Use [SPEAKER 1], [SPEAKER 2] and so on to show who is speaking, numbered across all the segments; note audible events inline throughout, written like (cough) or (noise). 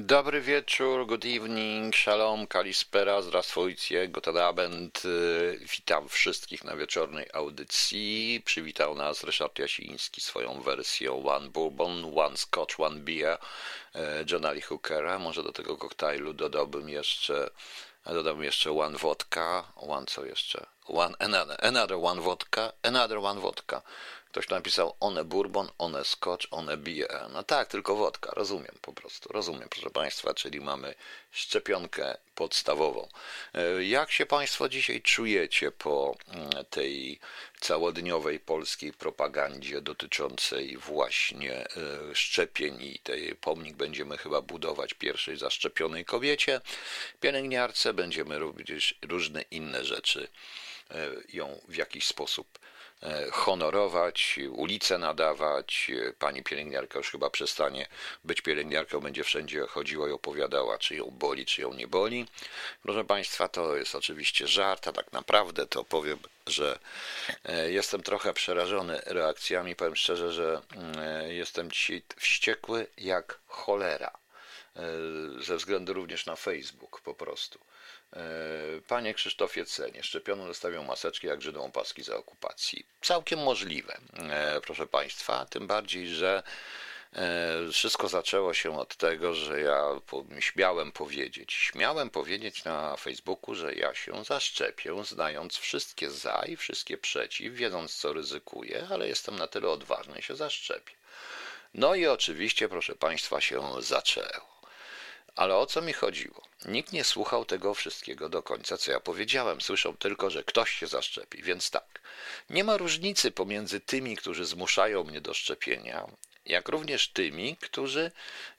[SPEAKER 1] Dobry wieczór, good evening, shalom, kalispera, zdrastwujcie, guten Abend. Y, witam wszystkich na wieczornej audycji. Przywitał nas Ryszard Jasiński swoją wersją One Bourbon, One Scotch, One Beer y, Johna Lee Hookera. Może do tego koktajlu dodałbym jeszcze, dodałbym jeszcze One Vodka, One co jeszcze? One, another, another One Vodka, Another One Vodka. Ktoś napisał one bourbon, one scotch, one beer. No tak, tylko wodka, rozumiem po prostu, rozumiem, proszę Państwa, czyli mamy szczepionkę podstawową. E, jak się Państwo dzisiaj czujecie po mm, tej całodniowej polskiej propagandzie dotyczącej właśnie e, szczepień i tej pomnik będziemy chyba budować pierwszej zaszczepionej kobiecie, pielęgniarce, będziemy robić różne inne rzeczy, ją w jakiś sposób E, honorować, ulice nadawać. E, pani pielęgniarka już chyba przestanie być pielęgniarką, będzie wszędzie chodziła i opowiadała, czy ją boli, czy ją nie boli. Proszę Państwa, to jest oczywiście żart, a tak naprawdę to powiem, że e, jestem trochę przerażony reakcjami. Powiem szczerze, że mm, jestem dzisiaj wściekły jak cholera. Ze względu również na Facebook po prostu. E, panie Krzysztofie Cenie, szczepiono zostawią maseczki jak Żydom opaski za okupacji. Całkiem możliwe, e, proszę Państwa, tym bardziej, że e, wszystko zaczęło się od tego, że ja śmiałem powiedzieć, śmiałem powiedzieć na Facebooku, że ja się zaszczepię, znając wszystkie za i wszystkie przeciw, wiedząc co ryzykuję, ale jestem na tyle odważny, się zaszczepię. No i oczywiście, proszę Państwa, się zaczęło. Ale o co mi chodziło? Nikt nie słuchał tego wszystkiego do końca, co ja powiedziałem. Słyszą tylko, że ktoś się zaszczepi. Więc tak, nie ma różnicy pomiędzy tymi, którzy zmuszają mnie do szczepienia, jak również tymi, którzy,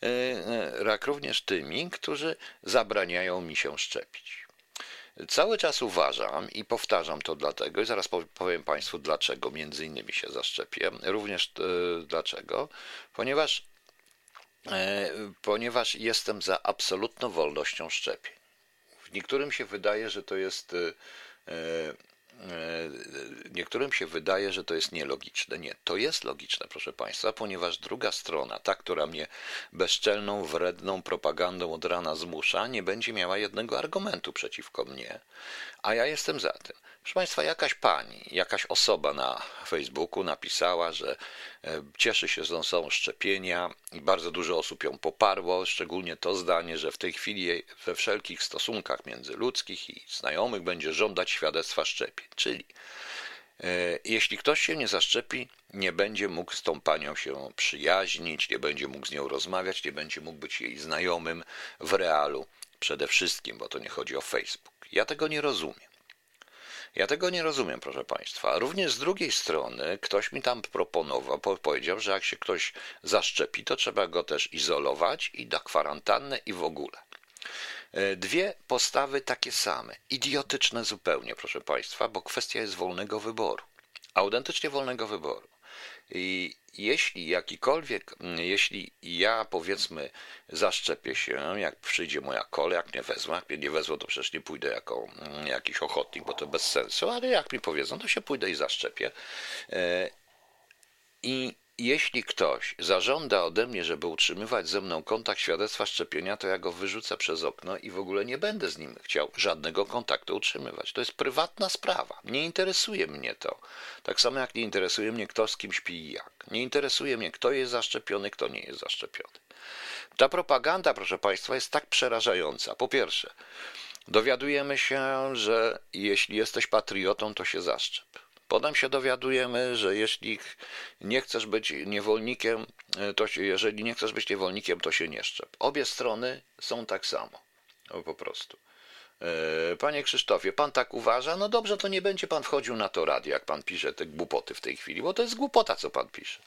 [SPEAKER 1] e, e, jak również tymi, którzy zabraniają mi się szczepić. Cały czas uważam i powtarzam to dlatego, i zaraz powiem Państwu dlaczego między innymi się zaszczepię, również e, dlaczego, ponieważ ponieważ jestem za absolutną wolnością szczepień. Niektórym się wydaje, że to jest e, e, niektórym się wydaje, że to jest nielogiczne. Nie, to jest logiczne, proszę Państwa, ponieważ druga strona, ta, która mnie bezczelną, wredną propagandą od rana zmusza, nie będzie miała jednego argumentu przeciwko mnie, a ja jestem za tym. Proszę Państwa, jakaś pani, jakaś osoba na Facebooku napisała, że e, cieszy się, że są szczepienia i bardzo dużo osób ją poparło, szczególnie to zdanie, że w tej chwili we wszelkich stosunkach międzyludzkich i znajomych będzie żądać świadectwa szczepień. Czyli e, jeśli ktoś się nie zaszczepi, nie będzie mógł z tą panią się przyjaźnić, nie będzie mógł z nią rozmawiać, nie będzie mógł być jej znajomym w realu przede wszystkim, bo to nie chodzi o Facebook. Ja tego nie rozumiem. Ja tego nie rozumiem, proszę Państwa. Również z drugiej strony ktoś mi tam proponował, powiedział, że jak się ktoś zaszczepi, to trzeba go też izolować i da kwarantannę i w ogóle. E, dwie postawy takie same, idiotyczne zupełnie, proszę Państwa, bo kwestia jest wolnego wyboru. Autentycznie wolnego wyboru. I jeśli jakikolwiek, jeśli ja powiedzmy zaszczepię się, jak przyjdzie moja kolej, jak nie wezmę, jak mnie nie wezmą, to przecież nie pójdę jako mm, jakiś ochotnik, bo to bez sensu, ale jak mi powiedzą, to się pójdę i zaszczepię. E, I jeśli ktoś zażąda ode mnie, żeby utrzymywać ze mną kontakt świadectwa szczepienia, to ja go wyrzucę przez okno i w ogóle nie będę z nim chciał żadnego kontaktu utrzymywać. To jest prywatna sprawa. Nie interesuje mnie to. Tak samo jak nie interesuje mnie, kto z kim śpi i jak. Nie interesuje mnie, kto jest zaszczepiony, kto nie jest zaszczepiony. Ta propaganda, proszę Państwa, jest tak przerażająca. Po pierwsze, dowiadujemy się, że jeśli jesteś patriotą, to się zaszczep. Potem się dowiadujemy, że jeśli nie chcesz być niewolnikiem, to się, jeżeli nie chcesz być niewolnikiem, to się nie szczep. Obie strony są tak samo. Po prostu. E, panie Krzysztofie, pan tak uważa? No dobrze, to nie będzie pan wchodził na to radio, jak pan pisze te głupoty w tej chwili, bo to jest głupota, co pan pisze.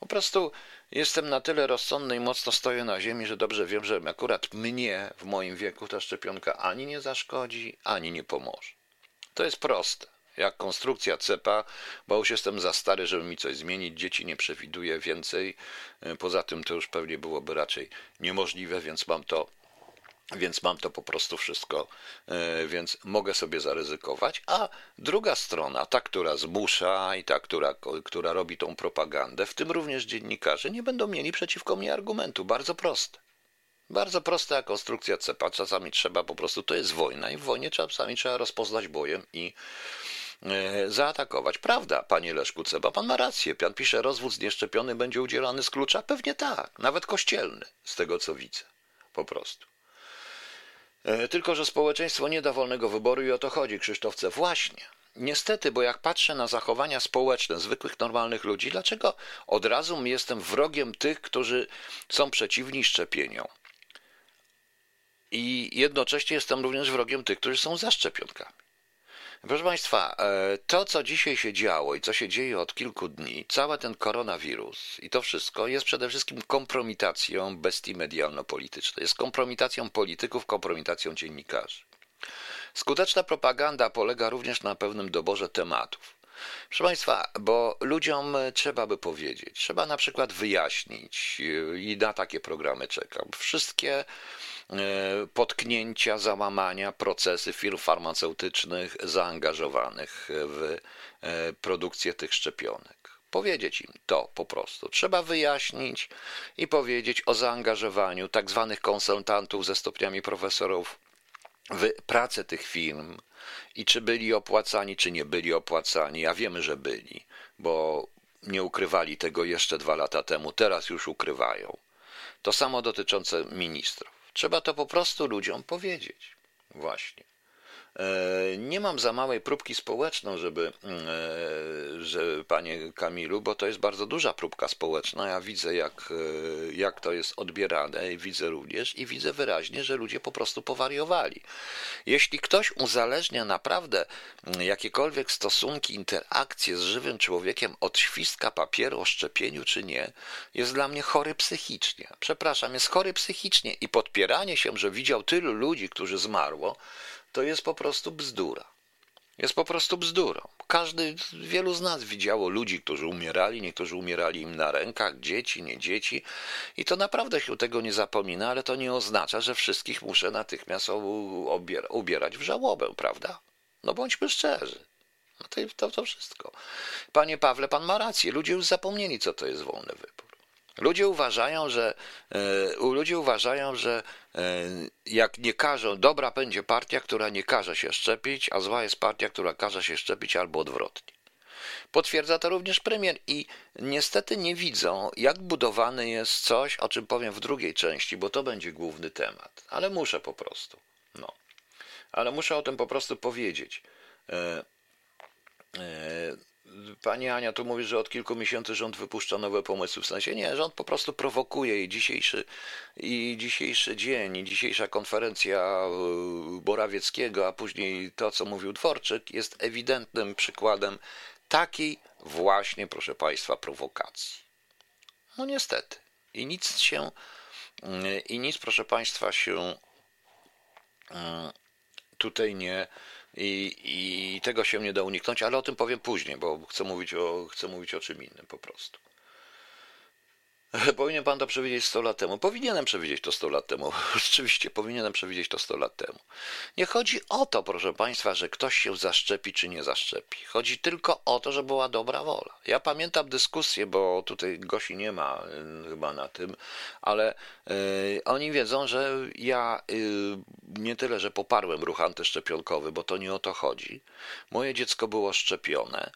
[SPEAKER 1] Po prostu jestem na tyle rozsądny i mocno stoję na ziemi, że dobrze wiem, że akurat mnie w moim wieku ta szczepionka ani nie zaszkodzi, ani nie pomoże. To jest proste jak konstrukcja cepa, bo już jestem za stary, żeby mi coś zmienić. Dzieci nie przewiduję więcej. E, poza tym to już pewnie byłoby raczej niemożliwe, więc mam to. Więc mam to po prostu wszystko, e, więc mogę sobie zaryzykować. A druga strona, ta, która zmusza i ta, która, która robi tą propagandę, w tym również dziennikarze, nie będą mieli przeciwko mnie argumentu. Bardzo proste. Bardzo prosta konstrukcja cepa. Czasami trzeba po prostu, to jest wojna i w wojnie czasami trzeba rozpoznać bojem i zaatakować. Prawda, panie Leszku Ceba, pan ma rację. Pan pisze, rozwód nieszczepiony będzie udzielany z klucza? Pewnie tak, nawet kościelny, z tego co widzę. Po prostu. E, tylko, że społeczeństwo nie da wolnego wyboru i o to chodzi, Krzysztofce. Właśnie. Niestety, bo jak patrzę na zachowania społeczne zwykłych, normalnych ludzi, dlaczego od razu jestem wrogiem tych, którzy są przeciwni szczepieniom? I jednocześnie jestem również wrogiem tych, którzy są za szczepionkami. Proszę Państwa, e, to co dzisiaj się działo i co się dzieje od kilku dni, cały ten koronawirus i to wszystko jest przede wszystkim kompromitacją bestii medialno-politycznej. Jest kompromitacją polityków, kompromitacją dziennikarzy. Skuteczna propaganda polega również na pewnym doborze tematów. Proszę Państwa, bo ludziom trzeba by powiedzieć, trzeba na przykład wyjaśnić i na takie programy czekam. Wszystkie e, potknięcia, załamania, procesy firm farmaceutycznych zaangażowanych w e, produkcję tych szczepionek. Powiedzieć im to po prostu. Trzeba wyjaśnić i powiedzieć o zaangażowaniu tak zwanych konsultantów ze stopniami profesorów w pracę tych firm i czy byli opłacani, czy nie byli opłacani. A wiemy, że byli, bo nie ukrywali tego jeszcze dwa lata temu, teraz już ukrywają. To samo dotyczące ministrów. Trzeba to po prostu ludziom powiedzieć. Właśnie. E, nie mam za małej próbki społeczną, żeby, e, że panie Kamilu, bo to jest bardzo duża próbka społeczna. Ja widzę, jak, e, jak to jest odbierane, i widzę również, i widzę wyraźnie, że ludzie po prostu powariowali. Jeśli ktoś uzależnia naprawdę jakiekolwiek stosunki, interakcje z żywym człowiekiem od świstka papieru o szczepieniu czy nie, jest dla mnie chory psychicznie. Przepraszam, jest chory psychicznie i podpieranie się, że widział tylu ludzi, którzy zmarło, to jest po prostu bzdura. Jest po prostu bzdurą. Każdy, wielu z nas widziało ludzi, którzy umierali, niektórzy umierali im na rękach, dzieci, nie dzieci. I to naprawdę się tego nie zapomina, ale to nie oznacza, że wszystkich muszę natychmiast ubierać w żałobę, prawda? No bądźmy szczerzy. No to, to, to wszystko. Panie Pawle, pan ma rację. Ludzie już zapomnieli, co to jest wolny wybór. Ludzie uważają, że e, ludzie uważają, że e, jak nie każą, dobra będzie partia, która nie każe się szczepić, a zła jest partia, która każe się szczepić albo odwrotnie. Potwierdza to również premier i niestety nie widzą, jak budowany jest coś, o czym powiem w drugiej części, bo to będzie główny temat. Ale muszę po prostu. No. Ale muszę o tym po prostu powiedzieć. E, Pani Ania tu mówi, że od kilku miesięcy rząd wypuszcza nowe pomysły. W sensie nie, rząd po prostu prowokuje i dzisiejszy, i dzisiejszy dzień, i dzisiejsza konferencja y, Borawieckiego, a później to, co mówił Dworczyk, jest ewidentnym przykładem takiej właśnie, proszę Państwa, prowokacji. No niestety. I nic się, y, i nic, proszę Państwa, się y, tutaj nie, i, I tego się nie da uniknąć, ale o tym powiem później, bo chcę mówić o, chcę mówić o czym innym po prostu. (laughs) Powinien pan to przewidzieć 100 lat temu. Powinienem przewidzieć to 100 lat temu. (laughs) Rzeczywiście, powinienem przewidzieć to 100 lat temu. Nie chodzi o to, proszę państwa, że ktoś się zaszczepi czy nie zaszczepi. Chodzi tylko o to, że była dobra wola. Ja pamiętam dyskusję, bo tutaj Gosi nie ma y, chyba na tym, ale y, oni wiedzą, że ja y, nie tyle, że poparłem ruch antyszczepionkowy, bo to nie o to chodzi. Moje dziecko było szczepione.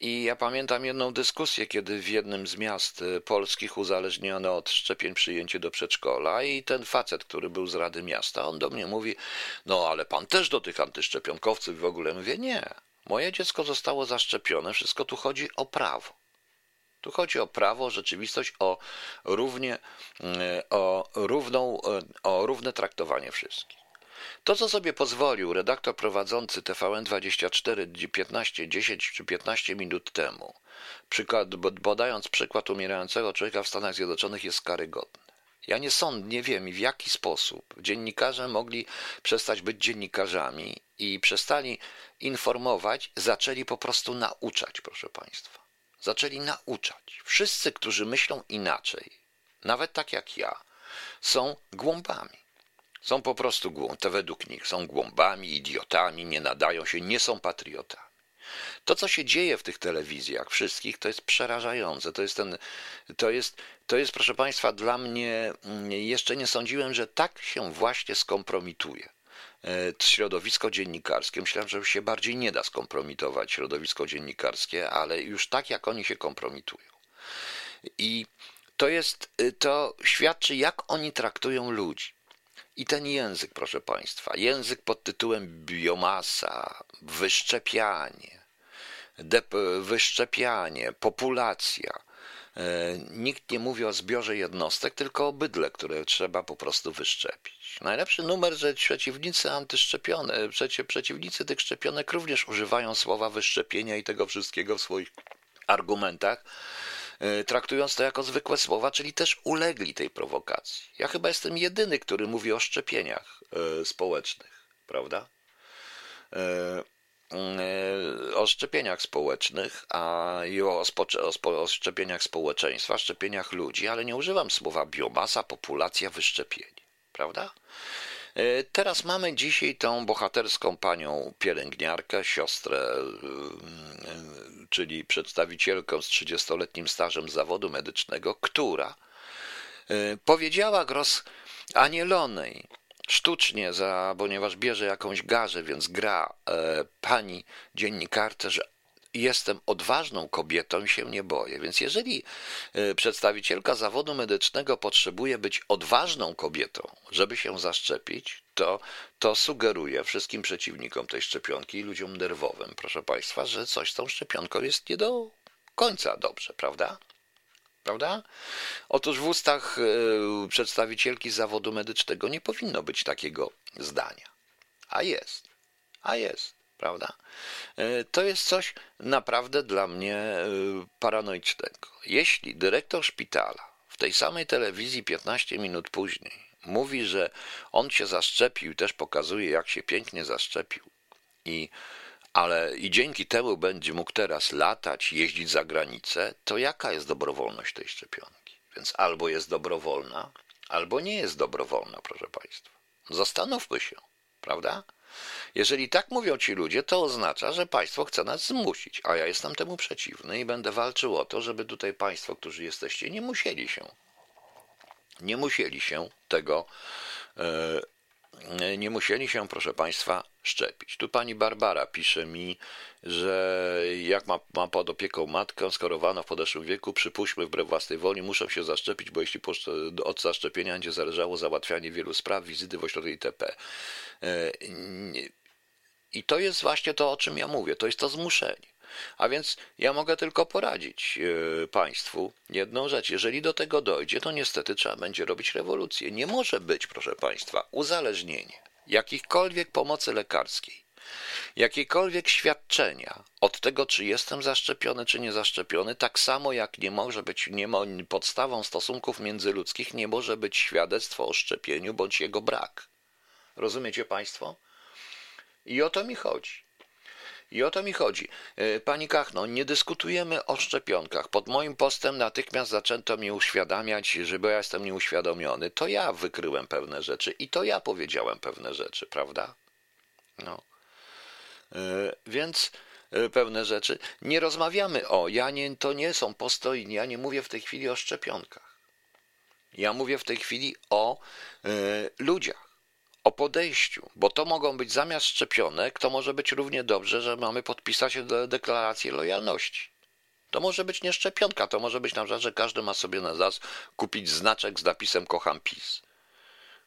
[SPEAKER 1] I ja pamiętam jedną dyskusję, kiedy w jednym z miast e, polskich uzależniono od szczepień przyjęcie do przedszkola i ten facet, który był z Rady Miasta, on do mnie mówi, no ale pan też do tych antyszczepionkowców w ogóle. Mówię, nie, moje dziecko zostało zaszczepione, wszystko tu chodzi o prawo. Tu chodzi o prawo, rzeczywistość, o, równie, e, o, równą, e, o równe traktowanie wszystkich. To, co sobie pozwolił redaktor prowadzący TVN24 15, 10 czy 15 minut temu, przykład, podając przykład umierającego człowieka w Stanach Zjednoczonych, jest karygodny. Ja nie sądzę, nie wiem w jaki sposób dziennikarze mogli przestać być dziennikarzami i przestali informować, zaczęli po prostu nauczać, proszę Państwa. Zaczęli nauczać. Wszyscy, którzy myślą inaczej, nawet tak jak ja, są głąbami. Są po prostu głąb, według nich są głąbami, idiotami, nie nadają się, nie są patriotami. To, co się dzieje w tych telewizjach wszystkich, to jest przerażające. To jest, ten, to jest to jest, proszę Państwa, dla mnie, mm, jeszcze nie sądziłem, że tak się właśnie skompromituje środowisko dziennikarskie. Myślałem, że się bardziej nie da skompromitować środowisko dziennikarskie, ale już tak jak oni się kompromitują. I to jest, to świadczy, jak oni traktują ludzi. I ten język, proszę Państwa, język pod tytułem biomasa, wyszczepianie, wyszczepianie, populacja. E, nikt nie mówi o zbiorze jednostek, tylko o bydle, które trzeba po prostu wyszczepić. Najlepszy numer, że przeciwnicy antyszczepione, przeciwnicy tych szczepionek również używają słowa wyszczepienia i tego wszystkiego w swoich argumentach, traktując to jako zwykłe słowa, czyli też ulegli tej prowokacji. Ja chyba jestem jedyny, który mówi o szczepieniach e, społecznych, prawda? o szczepieniach społecznych a i o, o, o szczepieniach społeczeństwa, szczepieniach ludzi, ale nie używam słowa biomasa, populacja, wyszczepienie, prawda? E, teraz mamy dzisiaj tą bohaterską panią pielęgniarkę, siostrę, e, czyli przedstawicielkę z 30-letnim stażem zawodu medycznego, która e, powiedziała Gros Anielonej, sztucznie, za, ponieważ bierze jakąś garzę, więc gra e, pani dziennikarce, że jestem odważną kobietą i się nie boję. Więc jeżeli e, przedstawicielka zawodu medycznego potrzebuje być odważną kobietą, żeby się zaszczepić, to, to sugeruje wszystkim przeciwnikom tej szczepionki i ludziom nerwowym, proszę Państwa, że coś z tą szczepionką jest nie do końca dobrze, prawda? Prawda? Otóż w ustach e, przedstawicielki zawodu medycznego nie powinno być takiego zdania. A jest. A jest. Prawda? E, to jest coś naprawdę dla mnie e, paranoicznego. Jeśli dyrektor szpitala w tej samej telewizji 15 minut później mówi, że on się zaszczepił, też pokazuje, jak się pięknie zaszczepił i ale i dzięki temu będzie mógł teraz latać, jeździć za granicę, to jaka jest dobrowolność tej szczepionki? Więc albo jest dobrowolna, albo nie jest dobrowolna, proszę Państwa. Zastanówmy się, prawda? Jeżeli tak mówią ci ludzie, to oznacza, że państwo chce nas zmusić, a ja jestem temu przeciwny i będę walczył o to, żeby tutaj państwo, którzy jesteście, nie musieli się, nie musieli się tego e, nie musieli się, proszę Państwa, szczepić. Tu pani Barbara pisze mi, że jak ma, ma pod opieką matkę skorowaną w podeszłym wieku, przypuśćmy wbrew własnej woli, muszą się zaszczepić, bo jeśli od zaszczepienia będzie zależało załatwianie wielu spraw, wizyty w ośrodku itp. E, I to jest właśnie to, o czym ja mówię, to jest to zmuszenie. A więc ja mogę tylko poradzić e, Państwu jedną rzecz. Jeżeli do tego dojdzie, to niestety trzeba będzie robić rewolucję. Nie może być, proszę Państwa, uzależnienie jakichkolwiek pomocy lekarskiej, jakiekolwiek świadczenia od tego, czy jestem zaszczepiony, czy nie zaszczepiony, tak samo jak nie może być nie ma, podstawą stosunków międzyludzkich, nie może być świadectwo o szczepieniu bądź jego brak. Rozumiecie Państwo? I o to mi chodzi. I o to mi chodzi. E, pani Kachno, nie dyskutujemy o szczepionkach. Pod moim postem natychmiast zaczęto mi uświadamiać, że bo ja jestem nieuświadomiony. To ja wykryłem pewne rzeczy i to ja powiedziałem pewne rzeczy, prawda? No. E, więc e, pewne rzeczy. Nie rozmawiamy o, ja nie, to nie są postojni, ja nie mówię w tej chwili o szczepionkach. Ja mówię w tej chwili o y, ludziach o podejściu, bo to mogą być zamiast szczepionek, to może być równie dobrze, że mamy podpisać deklarację lojalności. To może być nie szczepionka, to może być na przykład, że każdy ma sobie na zas kupić znaczek z napisem kocham PiS.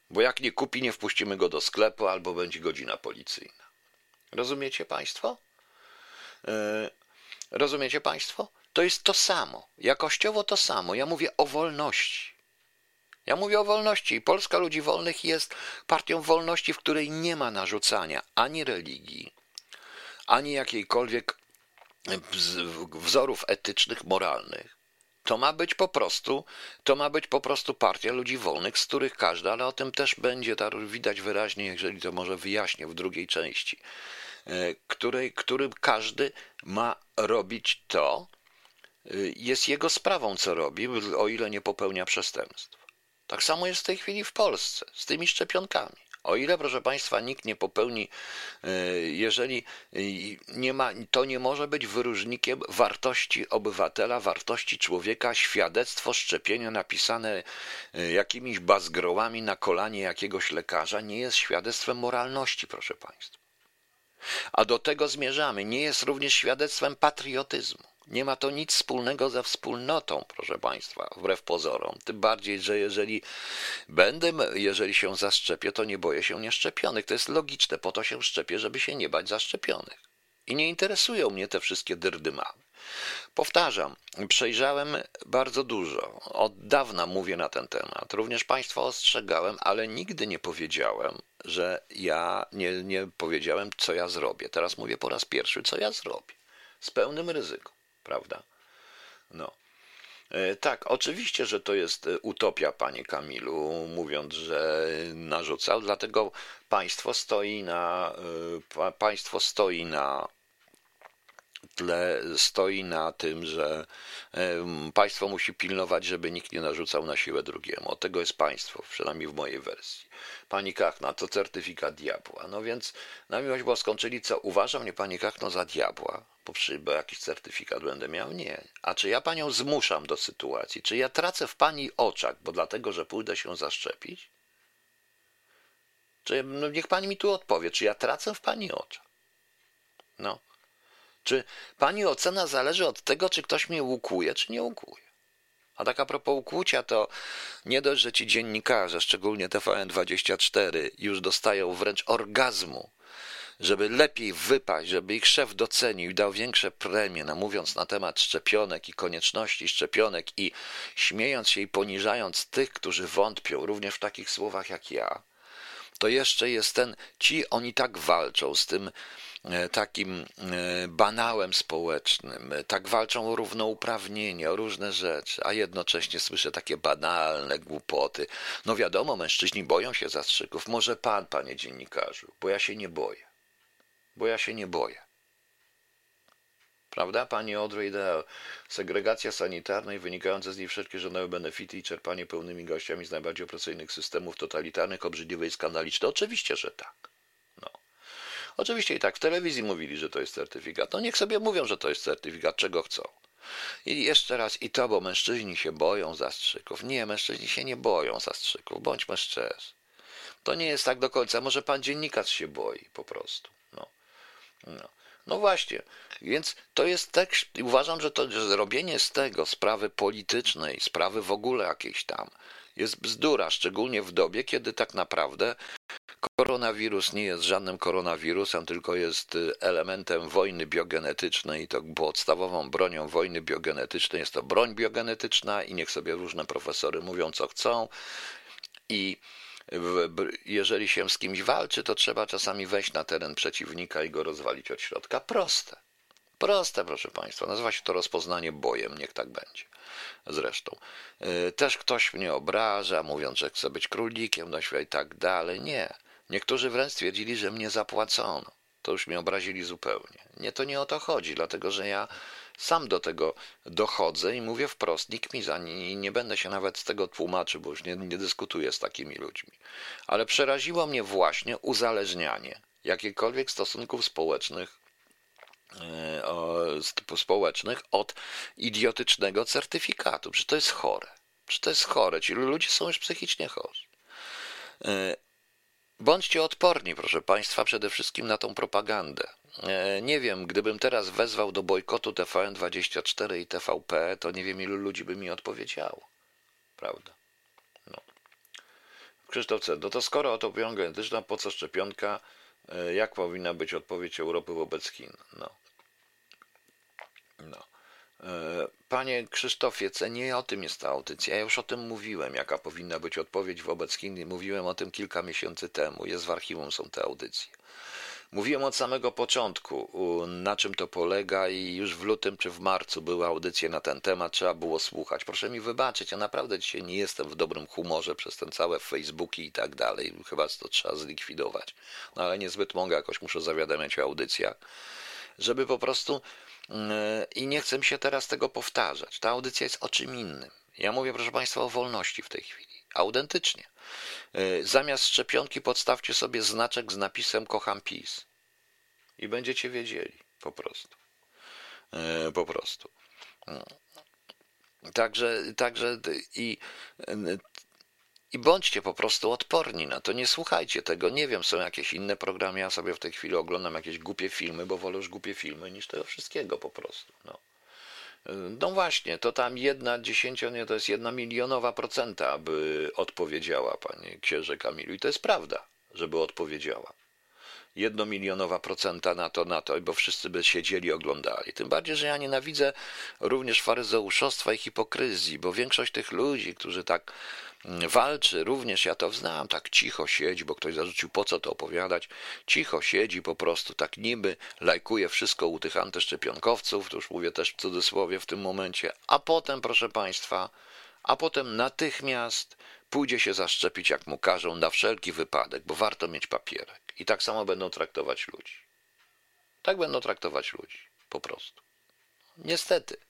[SPEAKER 1] Bo jak nie kupi, nie wpuścimy go do sklepu albo będzie godzina policyjna. Rozumiecie Państwo? Yy, rozumiecie Państwo? To jest to samo. Jakościowo to samo. Ja mówię o wolności. Ja mówię o wolności i Polska Ludzi Wolnych jest partią wolności, w której nie ma narzucania ani religii, ani jakiejkolwiek wzorów etycznych, moralnych. To ma być po prostu, to ma być po prostu partia ludzi wolnych, z których każda, ale o tym też będzie widać wyraźnie, jeżeli to może wyjaśnię w drugiej części, e, której, którym każdy ma robić to, e, jest jego sprawą, co robi, o ile nie popełnia przestępstw. Tak samo jest w tej chwili w Polsce z tymi szczepionkami. O ile, proszę Państwa, nikt nie popełni, e, jeżeli nie ma, to nie może być wyróżnikiem wartości obywatela, wartości człowieka, świadectwo szczepienia napisane e, jakimiś bazgrołami na kolanie jakiegoś lekarza nie jest świadectwem moralności, proszę Państwa. A do tego zmierzamy. Nie jest również świadectwem patriotyzmu. Nie ma to nic wspólnego ze wspólnotą, proszę Państwa, wbrew pozorom. Tym bardziej, że jeżeli będę, jeżeli się zaszczepię, to nie boję się nieszczepionych. To jest logiczne, po to się szczepię, żeby się nie bać zaszczepionych. I nie interesują mnie te wszystkie dyrdymały. Powtarzam, przejrzałem bardzo dużo. Od dawna mówię na ten temat. Również Państwa ostrzegałem, ale nigdy nie powiedziałem, że ja nie, nie powiedziałem, co ja zrobię. Teraz mówię po raz pierwszy, co ja zrobię. Z pełnym ryzykiem prawda? No. E, tak, oczywiście, że to jest e, utopia, panie Kamilu, mówiąc, że narzucał, dlatego państwo stoi na, e, państwo stoi na tle, stoi na tym, że państwo musi pilnować, żeby nikt nie narzucał na siłę drugiemu. Od tego jest państwo, przynajmniej w mojej wersji. Pani Kachna, to certyfikat diabła. No więc, na miłość boską, czyli co, uważa mnie pani Kachno za diabła? Bo, jakiś certyfikat będę miał? Nie. A czy ja panią zmuszam do sytuacji? Czy ja tracę w pani oczach, bo dlatego, że pójdę się zaszczepić? Czy, no niech pani mi tu odpowie, czy ja tracę w pani oczach? No. Czy pani ocena zależy od tego, czy ktoś mnie łukuje, czy nie łukuje? A tak a propos ukłucia, to nie dość, że ci dziennikarze, szczególnie TVN24, już dostają wręcz orgazmu, żeby lepiej wypaść, żeby ich szef docenił i dał większe premie, mówiąc na temat szczepionek i konieczności szczepionek i śmiejąc się i poniżając tych, którzy wątpią, również w takich słowach jak ja, to jeszcze jest ten, ci oni tak walczą z tym E, takim e, banałem społecznym, e, tak walczą o równouprawnienie, o różne rzeczy, a jednocześnie słyszę takie banalne głupoty. No wiadomo, mężczyźni boją się zastrzyków. Może pan, panie dziennikarzu, bo ja się nie boję. Bo ja się nie boję. Prawda, pani Audrey? Segregacja sanitarna i wynikające z niej wszelkie rządowe benefity i czerpanie pełnymi gościami z najbardziej opresyjnych systemów totalitarnych, obrzydliwe i skandaliczne. Oczywiście, że tak. Oczywiście i tak w telewizji mówili, że to jest certyfikat. No niech sobie mówią, że to jest certyfikat, czego chcą. I jeszcze raz, i to, bo mężczyźni się boją zastrzyków. Nie, mężczyźni się nie boją zastrzyków, bądźmy szczerzy. To nie jest tak do końca. Może pan dziennikarz się boi po prostu. No, no. właśnie, więc to jest tekst. Uważam, że to że zrobienie z tego sprawy politycznej, sprawy w ogóle jakiejś tam, jest bzdura, szczególnie w dobie, kiedy tak naprawdę Koronawirus nie jest żadnym koronawirusem, tylko jest y, elementem wojny biogenetycznej, to podstawową bronią wojny biogenetycznej jest to broń biogenetyczna i niech sobie różne profesory mówią co chcą i jeżeli się z kimś walczy, to trzeba czasami wejść na teren przeciwnika i go rozwalić od środka. Proste. Proste, proszę Państwa. Nazywa się to rozpoznanie bojem, niech tak będzie. Zresztą. Y, też ktoś mnie obraża, mówiąc, że chce być królikiem do świata i tak dalej. Nie. Niektórzy wręcz stwierdzili, że mnie zapłacono. To już mnie obrazili zupełnie. Nie, to nie o to chodzi, dlatego że ja sam do tego dochodzę i mówię wprost, nikt mi za nie, nie będę się nawet z tego tłumaczył, bo już nie, nie dyskutuję z takimi ludźmi. Ale przeraziło mnie właśnie uzależnianie jakichkolwiek stosunków społecznych e, społecznych od idiotycznego certyfikatu. Czy to jest chore? Czy to jest chore? Ci ludzie są już psychicznie chorzy. E, Bądźcie odporni, proszę Państwa, przede wszystkim na tą propagandę. E, nie wiem, gdybym teraz wezwał do bojkotu TVN24 i TVP, to nie wiem, ilu ludzi by mi odpowiedziało. Prawda? No. Krzysztof C. No to skoro o to genetyczna, po co szczepionka? E, jak powinna być odpowiedź Europy wobec Chin? No. No. E, panie Krzysztofie, nie o tym jest ta audycja. Ja już o tym mówiłem, jaka powinna być odpowiedź wobec Chin. Mówiłem o tym kilka miesięcy temu. Jest w archiwum, są te audycje. Mówiłem od samego początku, na czym to polega, i już w lutym czy w marcu były audycje na ten temat, trzeba było słuchać. Proszę mi wybaczyć, ja naprawdę dzisiaj nie jestem w dobrym humorze przez ten całe Facebooki i tak dalej. Chyba to trzeba zlikwidować. No ale niezbyt mogę, jakoś muszę zawiadamiać o audycjach, żeby po prostu i nie chcę się teraz tego powtarzać. Ta audycja jest o czym innym. Ja mówię, proszę Państwa, o wolności w tej chwili. Autentycznie. E, zamiast szczepionki podstawcie sobie znaczek z napisem kocham PiS. I będziecie wiedzieli po prostu. E, po prostu. Także, także i, i bądźcie po prostu odporni na to. Nie słuchajcie tego. Nie wiem, są jakieś inne programy. Ja sobie w tej chwili oglądam jakieś głupie filmy, bo wolę już głupie filmy niż tego wszystkiego po prostu. No. No właśnie, to tam jedna dziesięcio, to jest jedna milionowa procenta, aby odpowiedziała, panie księże Kamilu. I to jest prawda, żeby odpowiedziała. Jednomilionowa procenta na to, na to, bo wszyscy by siedzieli, oglądali. Tym bardziej, że ja nienawidzę również faryzeuszostwa i hipokryzji, bo większość tych ludzi, którzy tak walczy, również ja to znam, tak cicho siedzi, bo ktoś zarzucił, po co to opowiadać, cicho siedzi po prostu, tak niby lajkuje wszystko u tych antyszczepionkowców, to już mówię też w cudzysłowie w tym momencie, a potem, proszę Państwa, a potem natychmiast pójdzie się zaszczepić, jak mu każą, na wszelki wypadek, bo warto mieć papierek. I tak samo będą traktować ludzi. Tak będą traktować ludzi, po prostu. Niestety.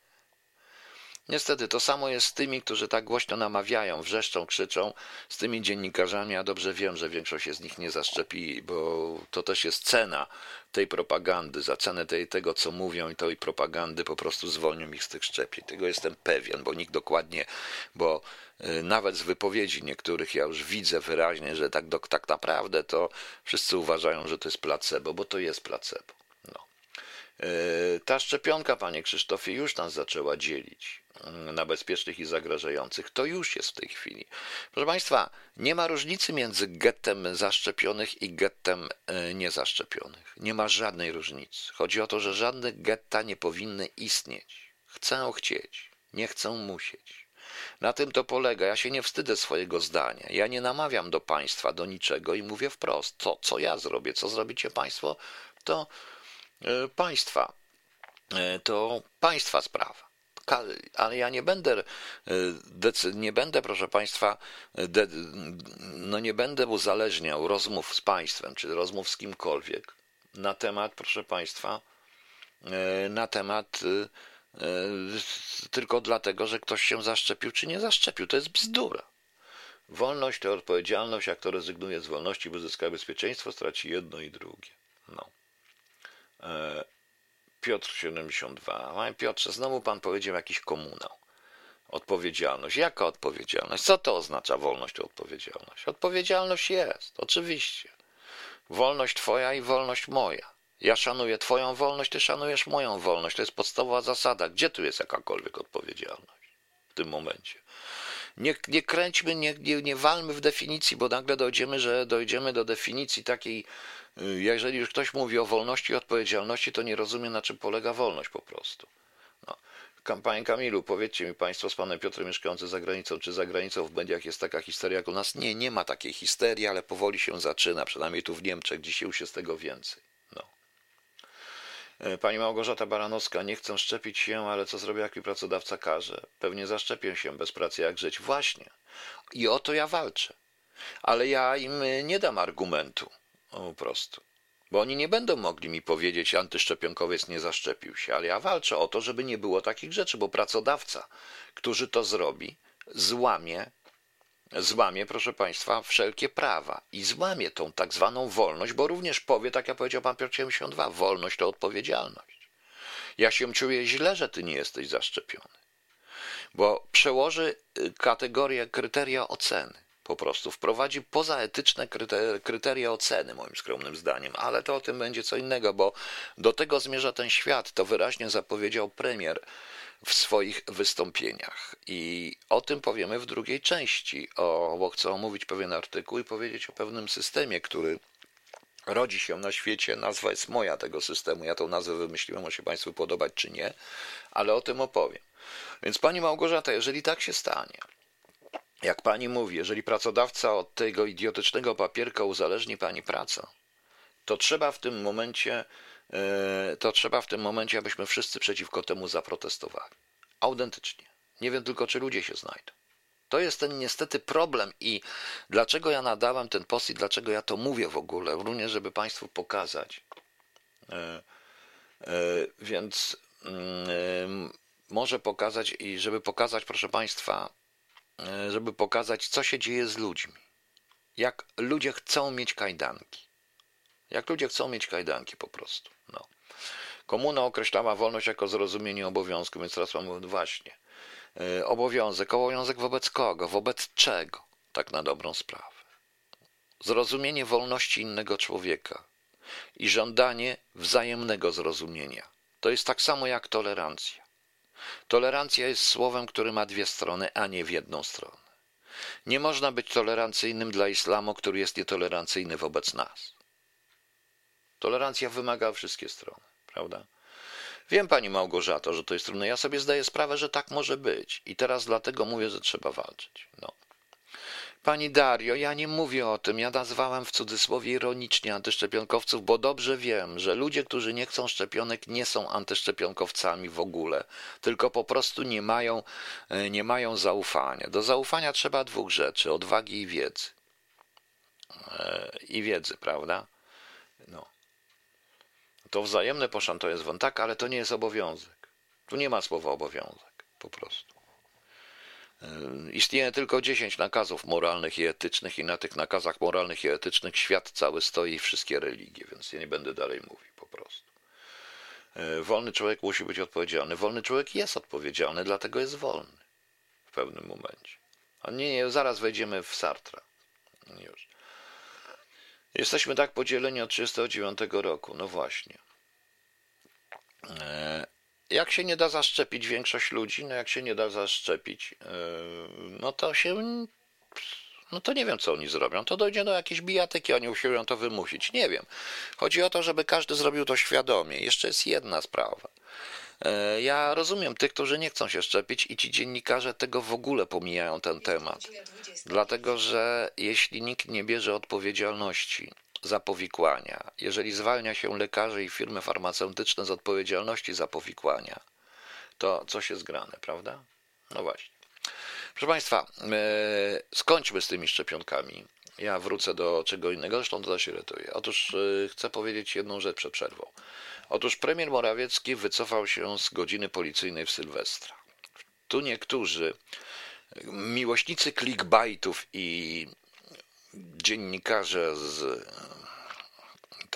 [SPEAKER 1] Niestety to samo jest z tymi, którzy tak głośno namawiają, wrzeszczą, krzyczą, z tymi dziennikarzami. Ja dobrze wiem, że większość się z nich nie zaszczepi, bo to też jest cena tej propagandy. Za cenę tej, tego, co mówią i tej propagandy po prostu zwolnią ich z tych szczepień. Tego jestem pewien, bo nikt dokładnie, bo y, nawet z wypowiedzi niektórych ja już widzę wyraźnie, że tak, tak naprawdę to wszyscy uważają, że to jest placebo, bo to jest placebo. No. Y, ta szczepionka, panie Krzysztofie, już nas zaczęła dzielić na bezpiecznych i zagrażających. To już jest w tej chwili. Proszę Państwa, nie ma różnicy między gettem zaszczepionych i gettem e, niezaszczepionych. Nie ma żadnej różnicy. Chodzi o to, że żadne getta nie powinny istnieć. Chcę chcieć, nie chcę musieć. Na tym to polega. Ja się nie wstydzę swojego zdania. Ja nie namawiam do państwa, do niczego i mówię wprost. To, co ja zrobię, co zrobicie państwo, to e, państwa. E, to państwa sprawa ale ja nie będę, e, nie będę, proszę Państwa, no nie będę uzależniał rozmów z państwem, czy rozmów z kimkolwiek na temat, proszę Państwa, e, na temat e, tylko dlatego, że ktoś się zaszczepił, czy nie zaszczepił. To jest bzdura. Wolność to odpowiedzialność, jak to rezygnuje z wolności, by uzyskać bezpieczeństwo, straci jedno i drugie. No. Piotr 72. Panie Piotrze, znowu pan powiedział jakiś komunał. Odpowiedzialność. Jaka odpowiedzialność? Co to oznacza wolność czy odpowiedzialność? Odpowiedzialność jest, oczywiście. Wolność twoja i wolność moja. Ja szanuję twoją wolność, ty szanujesz moją wolność. To jest podstawowa zasada. Gdzie tu jest jakakolwiek odpowiedzialność w tym momencie? Nie, nie kręćmy, nie, nie, nie walmy w definicji, bo nagle dojdziemy, że dojdziemy do definicji takiej Y, jeżeli już ktoś mówi o wolności i odpowiedzialności, to nie rozumie, na czym polega wolność po prostu. No. Panie Kamilu, powiedzcie mi Państwo z Panem Piotrem mieszkający za granicą, czy za granicą w mediach jest taka historia jak u nas? Nie, nie ma takiej histerii, ale powoli się zaczyna, przynajmniej tu w Niemczech, dzisiaj już jest tego więcej. Y, pani Małgorzata Baranowska, nie chcę szczepić się, ale co zrobię, jak mi pracodawca każe? Pewnie zaszczepię się bez pracy, jak żyć. Właśnie. I o to ja walczę. Ale ja im nie dam argumentu. Po prostu. Bo oni nie będą mogli mi powiedzieć, antyszczepionkowiec nie zaszczepił się, ale ja walczę o to, żeby nie było takich rzeczy, bo pracodawca, który to zrobi, złamie, złamie, proszę Państwa, wszelkie prawa i złamie tą tak zwaną wolność, bo również powie, tak jak powiedział pan Piotr 72, wolność to odpowiedzialność. Ja się czuję źle, że ty nie jesteś zaszczepiony, bo przełoży y, kategorię, kryteria oceny po prostu wprowadzi pozaetyczne kryteria oceny, moim skromnym zdaniem, ale to o tym będzie co innego, bo do tego zmierza ten świat. To wyraźnie zapowiedział premier w swoich wystąpieniach. I o tym powiemy w drugiej części, o, bo chcę omówić pewien artykuł i powiedzieć o pewnym systemie, który rodzi się na świecie. Nazwa jest moja tego systemu. Ja tą nazwę wymyśliłem, może się Państwu podobać czy nie, ale o tym opowiem. Więc Pani Małgorzata, jeżeli tak się stanie, jak pani mówi, jeżeli pracodawca od tego idiotycznego papierka uzależni pani pracę, to trzeba w tym momencie, to trzeba w tym momencie, abyśmy wszyscy przeciwko temu zaprotestowali. Autentycznie. Nie wiem tylko, czy ludzie się znajdą. To jest ten niestety problem i dlaczego ja nadałem ten post i dlaczego ja to mówię w ogóle, również żeby Państwu pokazać. E, e, więc mm, może pokazać i żeby pokazać, proszę Państwa, E, żeby pokazać, co się dzieje z ludźmi. jak ludzie chcą mieć kajdanki. Jak ludzie chcą mieć kajdanki po prostu. No. Komuna określała wolność jako zrozumienie obowiązku, więc teraz mamy właśnie. Yy, obowiązek. Obowiązek wobec kogo? Wobec czego? Tak na dobrą sprawę. Zrozumienie wolności innego człowieka i żądanie wzajemnego zrozumienia. To jest tak samo jak tolerancja. Tolerancja jest słowem, które ma dwie strony, a nie w jedną stronę. Nie można być tolerancyjnym dla islamu, który jest nietolerancyjny wobec nas. Tolerancja wymaga wszystkie strony, prawda? Wiem, pani Małgorzato, że to jest trudne. Ja sobie zdaję sprawę, że tak może być. I teraz dlatego mówię, że trzeba walczyć. No. Pani Dario, ja nie mówię o tym. Ja nazwałem w cudzysłowie ironicznie antyszczepionkowców, bo dobrze wiem, że ludzie, którzy nie chcą szczepionek, nie są antyszczepionkowcami w ogóle, tylko po prostu nie mają, e, nie mają zaufania. Do zaufania trzeba dwóch rzeczy: odwagi i wiedzy. E, I wiedzy, prawda? No. To wzajemne poszan jest tak, ale to nie jest obowiązek. Tu nie ma słowa obowiązek, po prostu. Yy, istnieje tylko 10 nakazów moralnych i etycznych, i na tych nakazach moralnych i etycznych świat cały stoi i wszystkie religie, więc ja nie będę dalej mówił po prostu. Yy, wolny człowiek musi być odpowiedzialny. Wolny człowiek jest odpowiedzialny, dlatego jest wolny w pewnym momencie. A nie, nie zaraz wejdziemy w Sartra. Już. Jesteśmy tak podzieleni od 1939 roku. No właśnie. Yy, jak się nie da zaszczepić większość ludzi, no jak się nie da zaszczepić, yy, no to się, no to nie wiem, co oni zrobią. To dojdzie do jakiejś bijatyki, oni usiłują to wymusić. Nie wiem. Chodzi o to, żeby każdy zrobił to świadomie. Jeszcze jest jedna sprawa. Yy, ja rozumiem tych, którzy nie chcą się szczepić i ci dziennikarze tego w ogóle pomijają ten temat. Dlatego, że jeśli nikt nie bierze odpowiedzialności za powikłania, jeżeli zwalnia się lekarzy i firmy farmaceutyczne z odpowiedzialności za powikłania, to coś jest grane, prawda? No właśnie. Proszę Państwa, e, skończmy z tymi szczepionkami. Ja wrócę do czego innego, zresztą to się irytuje. Otóż e, chcę powiedzieć jedną rzecz przed przerwą. Otóż premier Morawiecki wycofał się z godziny policyjnej w Sylwestra. Tu niektórzy miłośnicy clickbaitów i dziennikarze z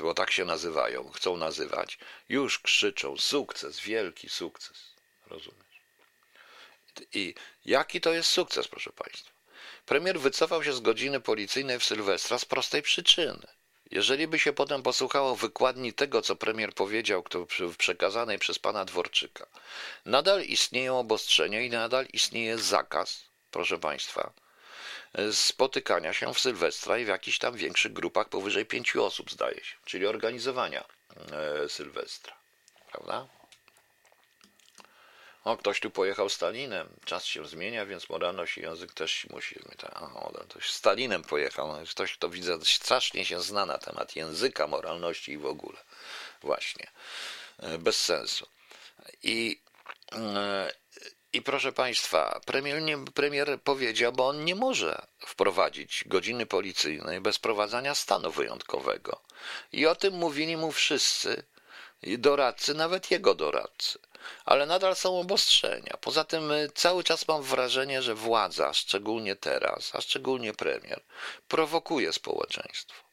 [SPEAKER 1] bo tak się nazywają, chcą nazywać, już krzyczą sukces, wielki sukces. Rozumiesz? I jaki to jest sukces, proszę Państwa? Premier wycofał się z godziny policyjnej w Sylwestra z prostej przyczyny. Jeżeli by się potem posłuchało wykładni tego, co premier powiedział, przekazanej przez pana Dworczyka, nadal istnieją obostrzenia i nadal istnieje zakaz, proszę Państwa, spotykania się w Sylwestra i w jakichś tam większych grupach powyżej pięciu osób, zdaje się, czyli organizowania e, Sylwestra. Prawda? O, ktoś tu pojechał Stalinem. Czas się zmienia, więc moralność i język też musi zmienić. O, ktoś Stalinem pojechał. No, ktoś, kto widzę, strasznie się zna na temat języka, moralności i w ogóle. Właśnie. E, bez sensu. I e, i proszę Państwa, premier, nie, premier powiedział, bo on nie może wprowadzić godziny policyjnej bez prowadzenia stanu wyjątkowego. I o tym mówili mu wszyscy doradcy, nawet jego doradcy. Ale nadal są obostrzenia. Poza tym y, cały czas mam wrażenie, że władza, szczególnie teraz, a szczególnie premier, prowokuje społeczeństwo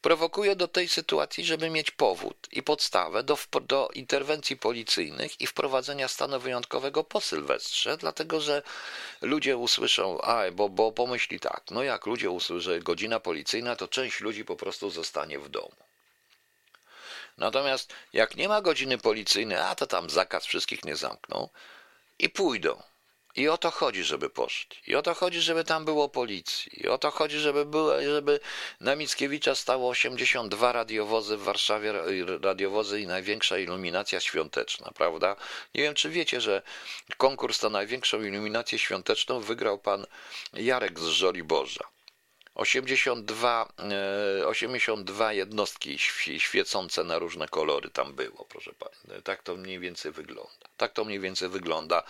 [SPEAKER 1] prowokuje do tej sytuacji, żeby mieć powód i podstawę do, do interwencji policyjnych i wprowadzenia stanu wyjątkowego po Sylwestrze, dlatego że ludzie usłyszą, a, bo, bo pomyśli tak, no jak ludzie usłyszą godzina policyjna, to część ludzi po prostu zostanie w domu. Natomiast jak nie ma godziny policyjnej, a to tam zakaz wszystkich nie zamkną i pójdą i o to chodzi, żeby poszli. I o to chodzi, żeby tam było policji. I o to chodzi, żeby, było, żeby na Mickiewicza stało 82 radiowozy w Warszawie, radiowozy i największa iluminacja świąteczna, prawda? Nie wiem, czy wiecie, że konkurs na największą iluminację świąteczną wygrał pan Jarek z Żoliborza. 82, 82 e, jednostki świecące na różne kolory tam było, proszę Pani. Tak to mniej więcej wygląda. Tak to mniej więcej wygląda.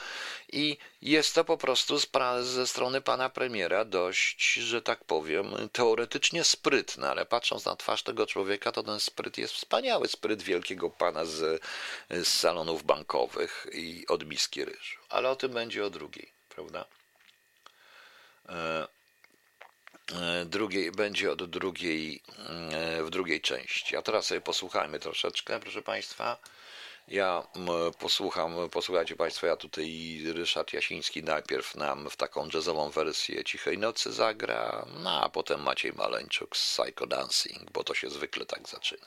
[SPEAKER 1] I jest to po prostu ze strony pana premiera dość, że tak powiem, teoretycznie sprytne, ale patrząc na twarz tego człowieka, to ten spryt jest wspaniały. Spryt wielkiego pana z, z salonów bankowych i od miski ryżu. Ale o tym będzie o drugiej, prawda? E, drugiej, będzie od drugiej, w drugiej części. A teraz sobie posłuchajmy troszeczkę, proszę Państwa. Ja posłucham, posłuchajcie Państwo, ja tutaj Ryszard Jasiński najpierw nam w taką jazzową wersję Cichej Nocy zagra, no a potem Maciej Maleńczuk z Psycho Dancing, bo to się zwykle tak zaczyna.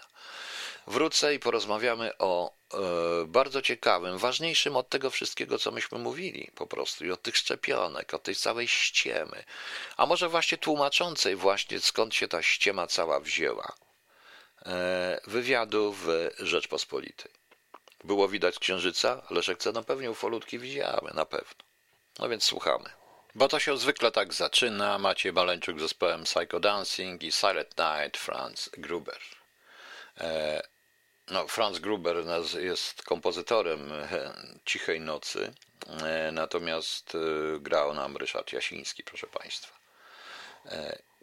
[SPEAKER 1] Wrócę i porozmawiamy o e, bardzo ciekawym, ważniejszym od tego wszystkiego, co myśmy mówili po prostu i od tych szczepionek, od tej całej ściemy, a może właśnie tłumaczącej właśnie skąd się ta ściema cała wzięła. E, wywiadu w Rzeczpospolitej. Było widać księżyca? Leszek co? No pewnie ufolutki widziałem, na pewno. No więc słuchamy. Bo to się zwykle tak zaczyna. Macie Baleńczuk z zespołem Psycho Dancing i Silent Night Franz Gruber. E, no, Franz Gruber jest kompozytorem e, Cichej Nocy, e, natomiast grał nam Ryszard Jasiński, proszę Państwa.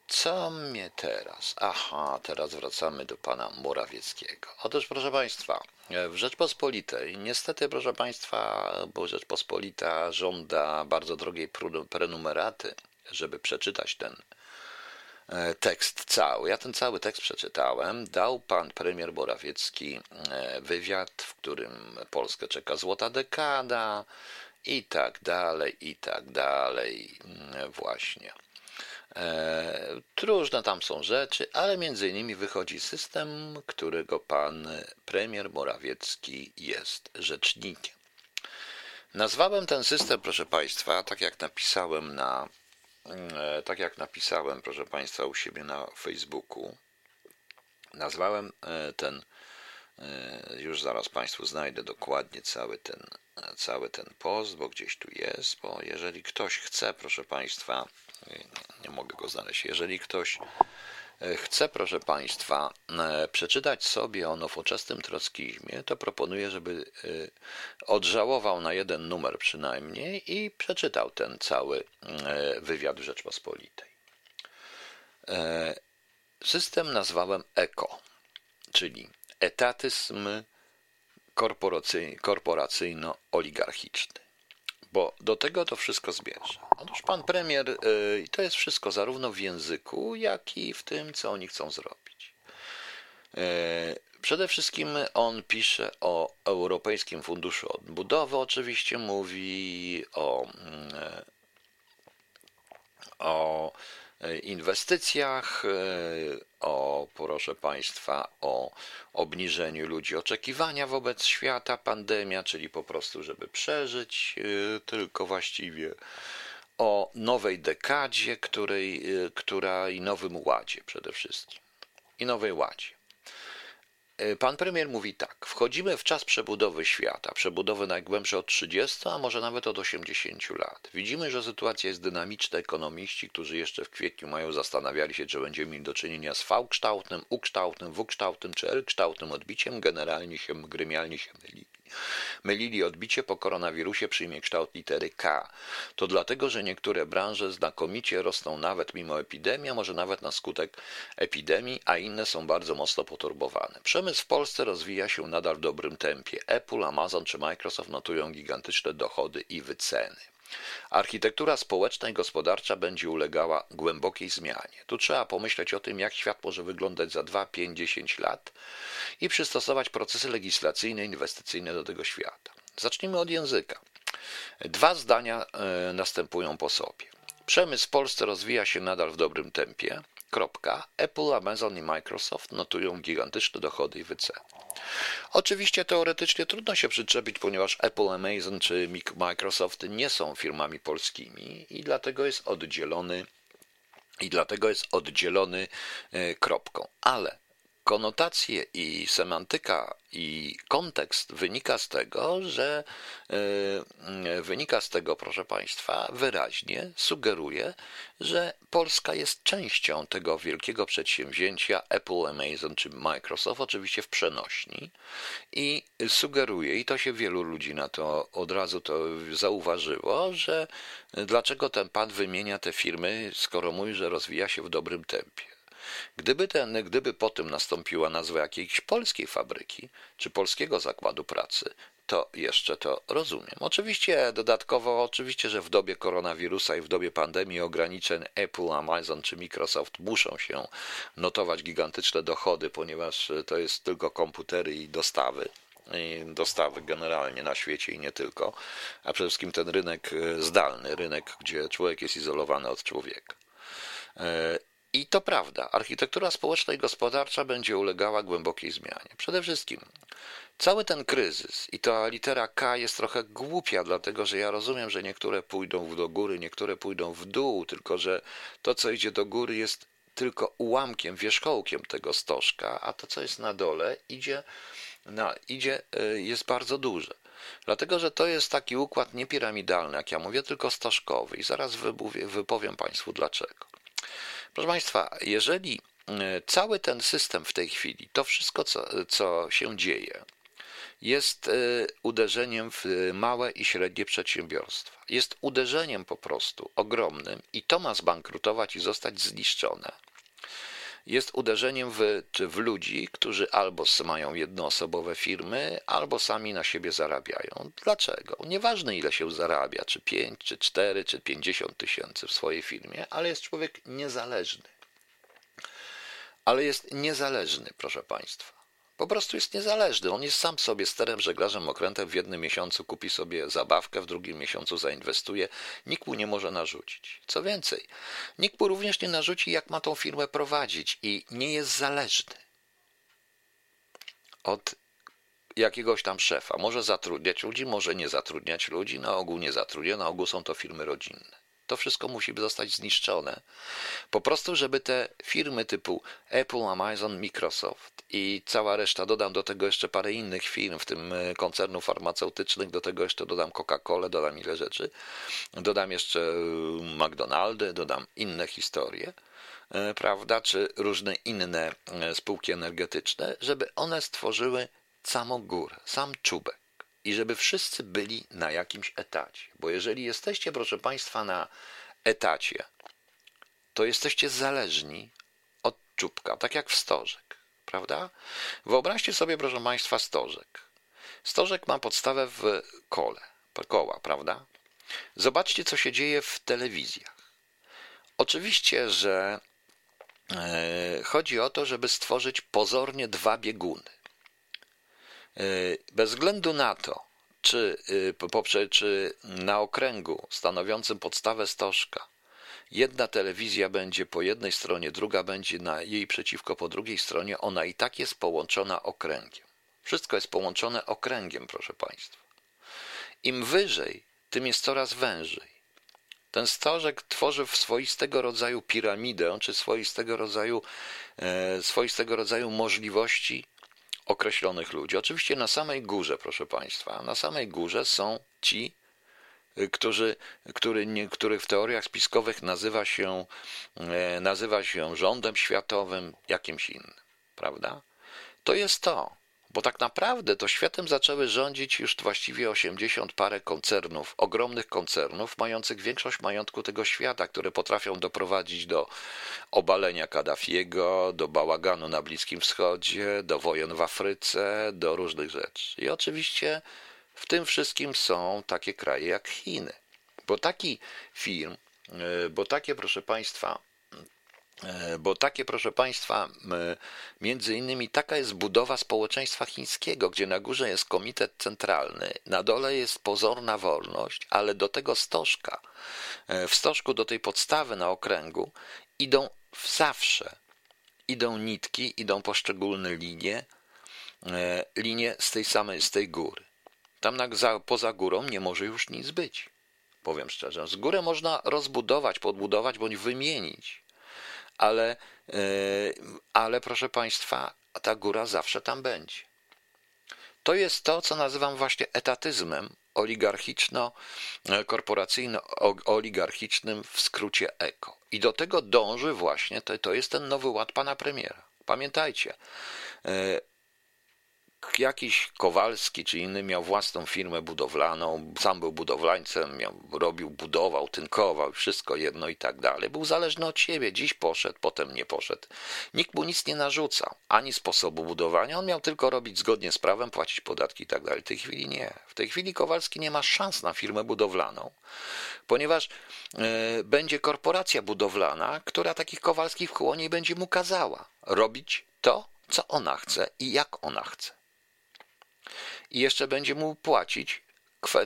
[SPEAKER 1] Co mnie teraz? Aha, teraz wracamy do pana Morawieckiego. Otóż, proszę Państwa, w Rzeczpospolitej, niestety, proszę Państwa, bo Rzeczpospolita żąda bardzo drogiej prenumeraty, żeby przeczytać ten e, tekst cały. Ja ten cały tekst przeczytałem. Dał pan premier Morawiecki e, wywiad, w którym Polskę czeka złota dekada i tak dalej, i tak dalej. Mm, właśnie. E, różne tam są rzeczy, ale między innymi wychodzi system, którego pan premier Morawiecki jest rzecznikiem. Nazwałem ten system, proszę Państwa, tak jak napisałem na, e, tak jak napisałem, proszę Państwa, u siebie na Facebooku. Nazwałem e, ten, już zaraz Państwu znajdę dokładnie cały ten, cały ten post, bo gdzieś tu jest, bo jeżeli ktoś chce, proszę Państwa, nie mogę go znaleźć. Jeżeli ktoś e, chce, proszę Państwa, e, przeczytać sobie o nowoczesnym trockizmie, to proponuję, żeby e, odżałował na jeden numer przynajmniej i przeczytał ten cały wywiad Rzeczpospolitej. System nazwałem ECO, czyli etatyzm korporacyjno-oligarchiczny bo do tego to wszystko zmierza. Otóż pan premier, y, i to jest wszystko zarówno w języku, jak i w tym, co oni chcą zrobić. Y, przede wszystkim on pisze o Europejskim Funduszu Odbudowy, oczywiście mówi o, mm, o inwestycjach, e, o, proszę Państwa, o obniżeniu ludzi oczekiwania wobec świata, pandemia, czyli po prostu, żeby przeżyć, e, tylko właściwie o nowej dekadzie, której, e, która i nowym ładzie przede wszystkim. I nowej ładzie. E, pan premier mówi tak: Wchodzimy w czas przebudowy świata, przebudowy najgłębsze od 30, a może nawet od 80 lat. Widzimy, że sytuacja jest dynamiczna. Ekonomiści, którzy jeszcze w kwietniu mają zastanawiali się, czy będziemy mieli do czynienia z V-kształtnym, U-kształtnym, W-kształtnym czy L-kształtnym odbiciem, generalnie się gremialnie się myli. Mylili odbicie po koronawirusie przyjmie kształt litery K. To dlatego, że niektóre branże znakomicie rosną nawet mimo epidemii, a może nawet na skutek epidemii, a inne są bardzo mocno poturbowane. Przemysł w Polsce rozwija się nadal w dobrym tempie. Apple, Amazon czy Microsoft notują gigantyczne dochody i wyceny. Architektura społeczna i gospodarcza będzie ulegała głębokiej zmianie. Tu trzeba pomyśleć o tym, jak świat może wyglądać za 2, 5, 10 lat i przystosować procesy legislacyjne inwestycyjne do tego świata. Zacznijmy od języka. Dwa zdania e, następują po sobie. Przemysł w Polsce rozwija się nadal w dobrym tempie. Apple, Amazon i Microsoft notują gigantyczne dochody i wyceny. Oczywiście teoretycznie trudno się przyczepić, ponieważ Apple, Amazon czy Microsoft nie są firmami polskimi i dlatego jest oddzielony i dlatego jest oddzielony e, kropką. Ale konotacje i semantyka i kontekst wynika z tego, że yy, wynika z tego, proszę Państwa, wyraźnie sugeruje, że Polska jest częścią tego wielkiego przedsięwzięcia Apple, Amazon czy Microsoft, oczywiście w przenośni i sugeruje, i to się wielu ludzi na to od razu to zauważyło, że dlaczego ten pan wymienia te firmy, skoro mówi, że rozwija się w dobrym tempie. Gdyby, ten, gdyby po tym nastąpiła nazwa jakiejś polskiej fabryki czy polskiego zakładu pracy, to jeszcze to rozumiem. Oczywiście dodatkowo, oczywiście, że w dobie koronawirusa i w dobie pandemii ograniczeń Apple, Amazon czy Microsoft muszą się notować gigantyczne dochody, ponieważ to jest tylko komputery i dostawy. I dostawy generalnie na świecie i nie tylko, a przede wszystkim ten rynek zdalny, rynek, gdzie człowiek jest izolowany od człowieka. I to prawda, architektura społeczna i gospodarcza będzie ulegała głębokiej zmianie. Przede wszystkim cały ten kryzys i ta litera K jest trochę głupia, dlatego że ja rozumiem, że niektóre pójdą do góry, niektóre pójdą w dół, tylko że to, co idzie do góry, jest tylko ułamkiem, wierzchołkiem tego stożka, a to, co jest na dole, idzie, na, idzie e, jest bardzo duże. Dlatego, że to jest taki układ niepiramidalny, jak ja mówię, tylko stożkowy i zaraz wypowiem Państwu dlaczego. Proszę Państwa, jeżeli e, cały ten system w tej chwili, to wszystko, co, co się dzieje, jest e, uderzeniem w małe i średnie przedsiębiorstwa. Jest uderzeniem po prostu ogromnym i to ma zbankrutować i zostać zniszczone. Jest uderzeniem w, w ludzi, którzy albo mają jednoosobowe firmy, albo sami na siebie zarabiają. Dlaczego? Nieważne ile się zarabia, czy 5, czy 4, czy 50 tysięcy w swojej firmie, ale jest człowiek niezależny. Ale jest niezależny, proszę Państwa. Po prostu jest niezależny. On jest sam sobie sterem, żeglarzem, okrętem. W jednym miesiącu kupi sobie zabawkę, w drugim miesiącu zainwestuje. Nikt mu nie może narzucić. Co więcej, nikt mu również nie narzuci, jak ma tą firmę prowadzić i nie jest zależny od jakiegoś tam szefa. Może zatrudniać ludzi, może nie zatrudniać ludzi. Na ogół nie zatrudnia, na ogół są to firmy rodzinne. To wszystko musi zostać zniszczone. Po prostu, żeby te firmy typu Apple, Amazon, Microsoft i cała reszta, dodam do tego jeszcze parę innych firm, w tym e, koncernów farmaceutycznych, do tego jeszcze dodam Coca-Colę, dodam ile rzeczy, dodam jeszcze e, McDonaldy, dodam inne historie, e, prawda, czy różne inne spółki energetyczne, żeby one stworzyły samą górę, sam czubek i żeby wszyscy byli na jakimś etacie. Bo jeżeli jesteście, proszę Państwa, na etacie, to jesteście zależni od czubka, tak jak w stożek, prawda? Wyobraźcie sobie, proszę Państwa, stożek. Stożek ma podstawę w kole, koła, prawda? Zobaczcie, co się dzieje w telewizjach. Oczywiście, że e, chodzi o to, żeby stworzyć pozornie dwa bieguny. E, bez względu na to, czy, y, czy na okręgu stanowiącym podstawę stożka jedna telewizja będzie po jednej stronie, druga będzie na jej przeciwko po drugiej stronie, ona i tak jest połączona okręgiem. Wszystko jest połączone okręgiem, proszę Państwa. Im wyżej, tym jest coraz wężej. Ten stożek tworzy w swoistego rodzaju piramidę, czy swoistego rodzaju, e, swoistego rodzaju możliwości określonych ludzi. Oczywiście na samej górze, proszę Państwa, na samej górze są ci, y, którzy, który, których w teoriach spiskowych nazywa się, e, nazywa się rządem światowym, jakimś innym, prawda? To jest to. Bo tak naprawdę to światem zaczęły rządzić już właściwie 80 parę koncernów, ogromnych koncernów, mających większość majątku tego świata, które potrafią doprowadzić do obalenia Kaddafiego, do bałaganu na Bliskim Wschodzie, do wojen w Afryce, do różnych rzeczy. I oczywiście w tym wszystkim są takie kraje jak Chiny. Bo taki firm, e, bo takie, proszę Państwa, bo takie, proszę Państwa, między innymi taka jest budowa społeczeństwa chińskiego, gdzie na górze jest komitet centralny, na dole jest pozorna wolność, ale do tego stożka, e, w stożku do tej podstawy na okręgu idą zawsze, idą nitki, idą poszczególne linie, e, linie z tej samej, z tej góry. Tam na, za, poza górą nie może już nic być. Powiem szczerze, z górę można rozbudować, podbudować bądź wymienić ale, e, ale proszę Państwa, ta góra zawsze tam będzie. To jest to, co nazywam właśnie etatyzmem oligarchiczno-korporacyjno-oligarchicznym w skrócie ECO. I do tego dąży właśnie, to, to jest ten nowy ład pana premiera. Pamiętajcie, e, jakiś Kowalski czy inny miał własną firmę budowlaną, sam był budowlańcem, miał, robił, budował, tynkował, wszystko jedno i tak dalej. Był zależny od siebie. Dziś poszedł, potem nie poszedł. Nikt mu nic nie narzucał, ani sposobu budowania. On miał tylko robić zgodnie z prawem, płacić podatki i tak dalej. W tej chwili nie. W tej chwili Kowalski nie ma szans na firmę budowlaną, ponieważ y, będzie korporacja budowlana, która takich Kowalskich w chłonie będzie mu kazała robić to, co ona chce i jak ona chce i jeszcze będzie mu płacić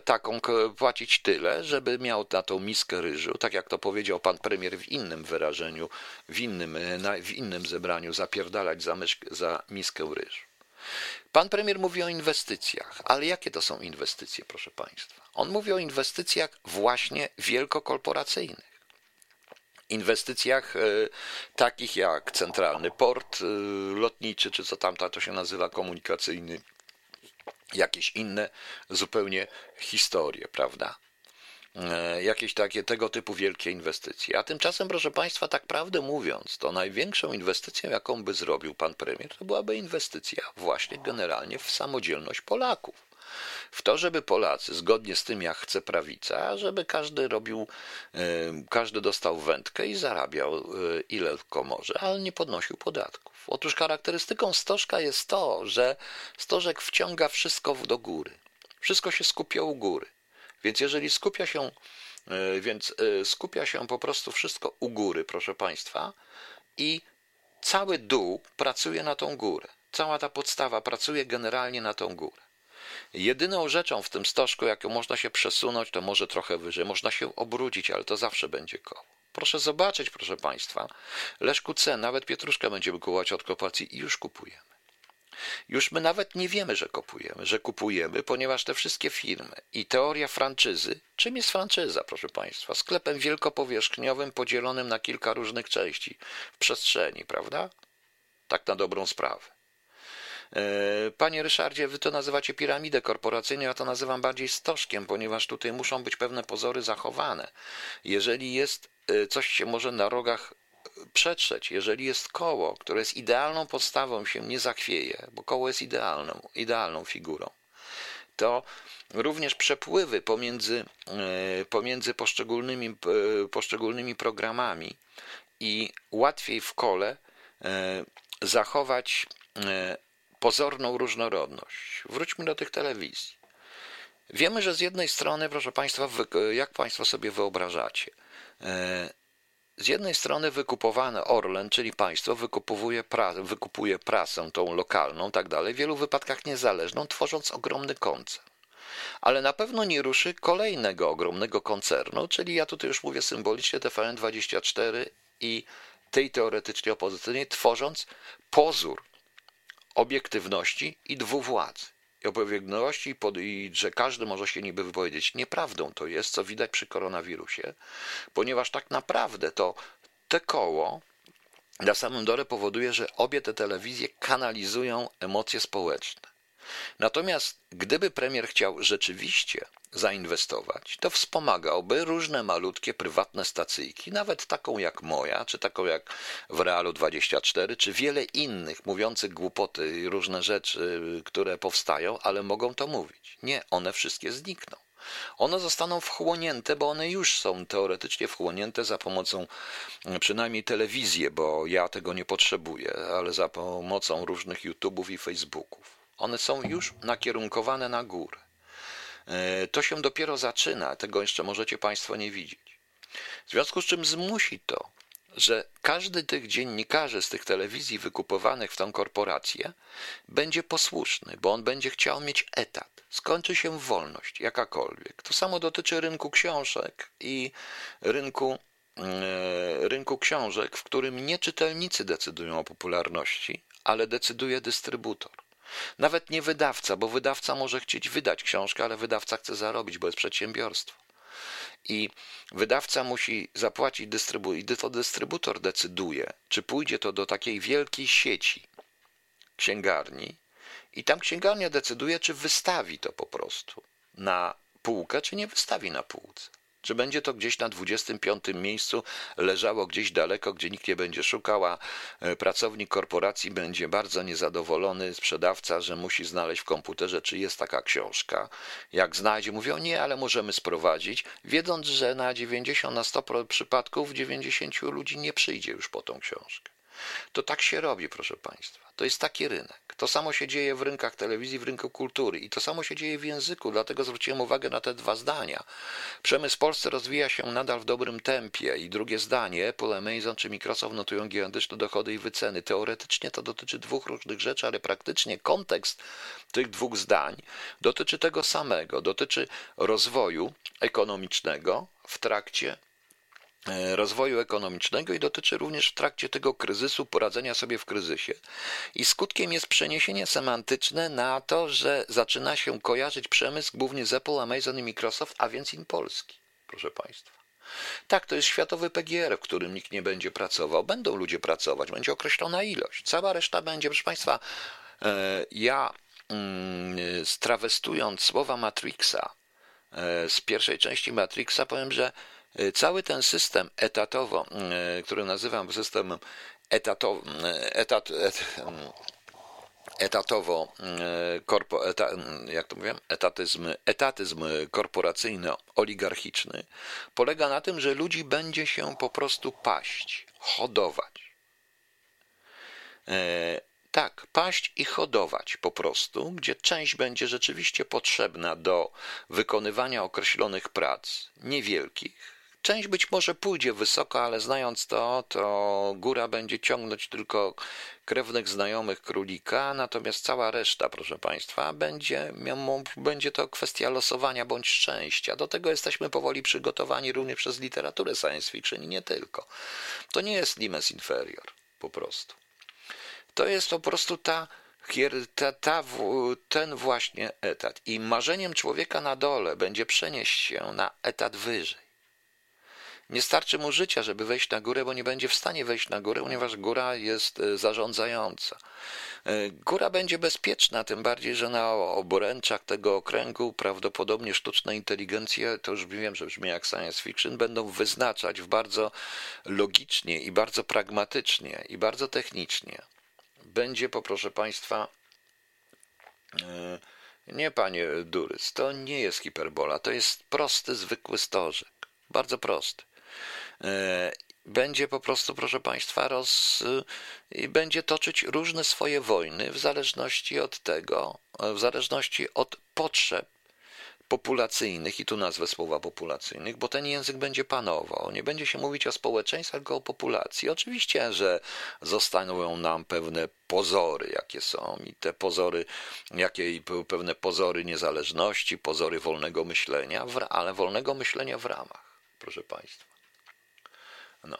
[SPEAKER 1] taką płacić tyle, żeby miał na tą miskę ryżu, tak jak to powiedział pan premier w innym wyrażeniu, w innym, w innym zebraniu, zapierdalać za, myszkę, za miskę ryżu. Pan premier mówi o inwestycjach, ale jakie to są inwestycje, proszę państwa? On mówi o inwestycjach właśnie wielkokorporacyjnych. Inwestycjach e, takich jak centralny port e, lotniczy, czy co tam to się nazywa, komunikacyjny, jakieś inne zupełnie historie, prawda? E, jakieś takie tego typu wielkie inwestycje. A tymczasem, proszę Państwa, tak prawdę mówiąc, to największą inwestycją, jaką by zrobił pan premier, to byłaby inwestycja właśnie generalnie w samodzielność Polaków w to, żeby Polacy, zgodnie z tym, jak chce prawica, żeby każdy robił, e, każdy dostał wędkę i zarabiał e, ile tylko może, ale nie podnosił podatków. Otóż charakterystyką stożka jest to, że stożek wciąga wszystko do góry. Wszystko się skupia u góry. Więc jeżeli skupia się, e, więc skupia się po prostu wszystko u góry, proszę Państwa, i cały dół pracuje na tą górę. Cała ta podstawa pracuje generalnie na tą górę. Jedyną rzeczą w tym stożku, jaką można się przesunąć, to może trochę wyżej. Można się obrócić, ale to zawsze będzie koło. Proszę zobaczyć, proszę Państwa, Leszku C, nawet pietruszkę będziemy kupować od kooperacji i już kupujemy. Już my nawet nie wiemy, że kupujemy, że kupujemy, ponieważ te wszystkie firmy i teoria franczyzy, czym jest franczyza, proszę Państwa? Sklepem wielkopowierzchniowym podzielonym na kilka różnych części w przestrzeni, prawda? Tak na dobrą sprawę. E, panie Ryszardzie, wy to nazywacie piramidę korporacyjną, ja to nazywam bardziej stożkiem, ponieważ tutaj muszą być pewne pozory zachowane. Jeżeli jest e, coś się może na rogach e, przetrzeć, jeżeli jest koło, które jest idealną podstawą, się nie zachwieje, bo koło jest idealną, idealną figurą, to również przepływy pomiędzy, pomiędzy poszczególnymi, poszczególnymi programami i łatwiej w kole zachować pozorną różnorodność. Wróćmy do tych telewizji. Wiemy, że z jednej strony, proszę Państwa, jak Państwo sobie wyobrażacie, e, z jednej strony wykupowane Orlen, czyli państwo, wykupuje, pra, wykupuje prasę tą lokalną, tak dalej, w wielu wypadkach niezależną, tworząc ogromny koncern. Ale na pewno nie ruszy kolejnego ogromnego koncernu, czyli ja tutaj już mówię symbolicznie TVN24 i tej teoretycznie opozycyjnej, tworząc pozór obiektywności i dwuwładzy. I obiektywności, i że każdy może się niby wypowiedzieć. Nieprawdą to jest, co widać przy koronawirusie, ponieważ tak naprawdę to te koło na samym dole powoduje, że obie te telewizje kanalizują emocje społeczne. Natomiast gdyby premier chciał rzeczywiście zainwestować, to wspomagałby różne malutkie prywatne stacyjki, nawet taką jak moja, czy taką jak w Realu 24, czy wiele innych mówiących głupoty i różne rzeczy, które powstają, ale mogą to mówić. Nie, one wszystkie znikną. One zostaną wchłonięte, bo one już są teoretycznie wchłonięte za pomocą przynajmniej telewizji, bo ja tego nie potrzebuję, ale za pomocą różnych YouTube'ów i Facebooków. One są już nakierunkowane na górę. E, to się dopiero zaczyna, tego jeszcze możecie Państwo nie widzieć. W związku z czym zmusi to, że każdy tych dziennikarzy z tych telewizji wykupowanych w tą korporację będzie posłuszny, bo on będzie chciał mieć etat. Skończy się wolność, jakakolwiek. To samo dotyczy rynku książek i rynku, e, rynku książek, w którym nie czytelnicy decydują o popularności, ale decyduje dystrybutor. Nawet nie wydawca, bo wydawca może chcieć wydać książkę, ale wydawca chce zarobić, bo jest przedsiębiorstwo. I wydawca musi zapłacić dystrybutor, i to dystrybutor decyduje, czy pójdzie to do takiej wielkiej sieci księgarni, i tam księgarnia decyduje, czy wystawi to po prostu na półkę, czy nie wystawi na półce. Czy będzie to gdzieś na 25 miejscu leżało gdzieś daleko, gdzie nikt nie będzie szukał, a e, pracownik korporacji będzie bardzo niezadowolony, sprzedawca, że musi znaleźć w komputerze, czy jest taka książka. Jak znajdzie, mówią nie, ale możemy sprowadzić, wiedząc, że na 90 na 100 przypadków 90 ludzi nie przyjdzie już po tą książkę. To tak się robi, proszę Państwa. To jest taki rynek. To samo się dzieje w rynkach telewizji, w rynku kultury i to samo się dzieje w języku, dlatego zwróciłem uwagę na te dwa zdania. Przemysł w Polsce rozwija się nadal w dobrym tempie i drugie zdanie, Apple, Amazon czy Microsoft notują gigantyczne dochody i wyceny. Teoretycznie to dotyczy dwóch różnych rzeczy, ale praktycznie kontekst tych dwóch zdań dotyczy tego samego, dotyczy rozwoju ekonomicznego w trakcie rozwoju ekonomicznego i dotyczy również w trakcie tego kryzysu poradzenia sobie w kryzysie. I skutkiem jest przeniesienie semantyczne na to, że zaczyna się kojarzyć przemysł głównie z Apple, Amazon i Microsoft, a więc in Polski, proszę Państwa. Tak, to jest światowy PGR, w którym nikt nie będzie pracował. Będą ludzie pracować, będzie określona ilość. Cała reszta będzie, proszę Państwa, e, ja mm, strawestując słowa Matrixa e, z pierwszej części Matrixa, powiem, że E, cały ten system etatowo, e, który nazywam systemem etatowym, e, etat, et, etatowo, korpo, eta, jak to mówię, etatyzm, etatyzm korporacyjno-oligarchiczny polega na tym, że ludzi będzie się po prostu paść, hodować. Tak, paść i hodować po prostu, gdzie część będzie rzeczywiście potrzebna do wykonywania określonych prac, niewielkich, Część być może pójdzie wysoko, ale znając to, to góra będzie ciągnąć tylko krewnych znajomych królika, natomiast cała reszta, proszę Państwa, będzie, będzie to kwestia losowania bądź szczęścia. Do tego jesteśmy powoli przygotowani również przez literaturę science fiction i nie tylko. To nie jest limes inferior, po prostu. To jest po prostu ta ta, ta, ten właśnie etat. I marzeniem człowieka na dole będzie przenieść się na etat wyżej. Nie starczy mu życia, żeby wejść na górę, bo nie będzie w stanie wejść na górę, ponieważ góra jest e, zarządzająca. E, góra będzie bezpieczna, tym bardziej, że na obręczach tego okręgu prawdopodobnie sztuczne inteligencje, to już wiem, że brzmi jak science fiction, będą wyznaczać w bardzo logicznie i bardzo pragmatycznie i bardzo technicznie. Będzie, poproszę Państwa, e, nie, panie Durys, to nie jest hiperbola, to jest prosty, zwykły stożek. Bardzo prosty. E, będzie po prostu, proszę Państwa, roz, będzie toczyć różne swoje wojny w zależności od tego, w zależności od potrzeb populacyjnych, i tu nazwę słowa populacyjnych, bo ten język będzie panował. Nie będzie się mówić o społeczeństwie, tylko o populacji. Oczywiście, że zostaną nam pewne pozory, jakie są, i te pozory, jakie pewne pozory niezależności, pozory wolnego myślenia, ale wolnego myślenia w ramach, proszę Państwa. No,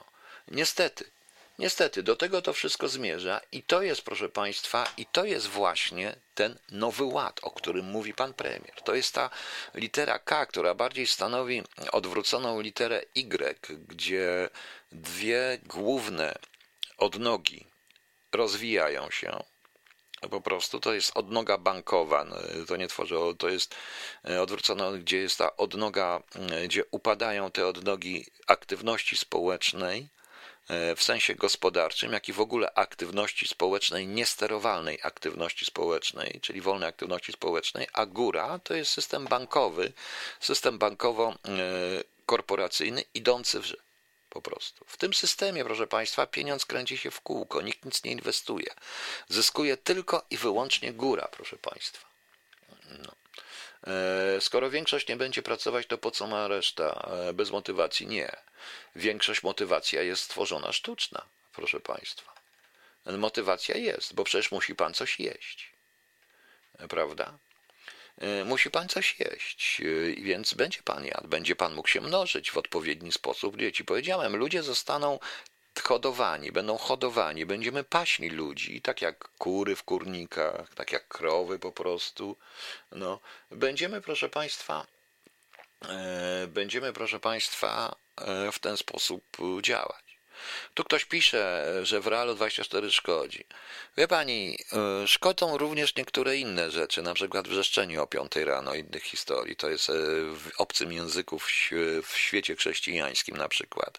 [SPEAKER 1] niestety, niestety, do tego to wszystko zmierza i to jest, proszę Państwa, i to jest właśnie ten nowy ład, o którym mówi pan premier. To jest ta litera K, która bardziej stanowi odwróconą literę Y, gdzie dwie główne odnogi rozwijają się po prostu to jest odnoga bankowa, no, to nie tworzy, to jest e, odwrócone, gdzie jest ta odnoga, e, gdzie upadają te odnogi aktywności społecznej e, w sensie gospodarczym, jak i w ogóle aktywności społecznej, niesterowalnej aktywności społecznej, czyli wolnej aktywności społecznej, a góra to jest system bankowy, system bankowo-korporacyjny idący w po prostu. W tym systemie, proszę Państwa, pieniądz kręci się w kółko, nikt nic nie inwestuje. Zyskuje tylko i wyłącznie góra, proszę Państwa. No. E, skoro większość nie będzie pracować, to po co ma reszta? E, bez motywacji? Nie. Większość motywacja jest stworzona sztuczna, proszę Państwa. Motywacja jest, bo przecież musi Pan coś jeść. E, prawda? E, musi pan coś jeść, e, więc będzie pan jadł, będzie pan mógł się mnożyć w odpowiedni sposób. Gdzie ci powiedziałem, ludzie zostaną hodowani, będą hodowani, będziemy paśni ludzi, tak jak kury w kurnikach, tak jak krowy po prostu. No, będziemy, proszę państwa, e, będziemy, proszę państwa, w ten sposób działać. Tu ktoś pisze, że w Realu 24 szkodzi. Wie pani, e, szkodzą również niektóre inne rzeczy, na przykład wrzeszczenie o 5 rano, innych historii. To jest e, w obcym języku w świecie chrześcijańskim na przykład.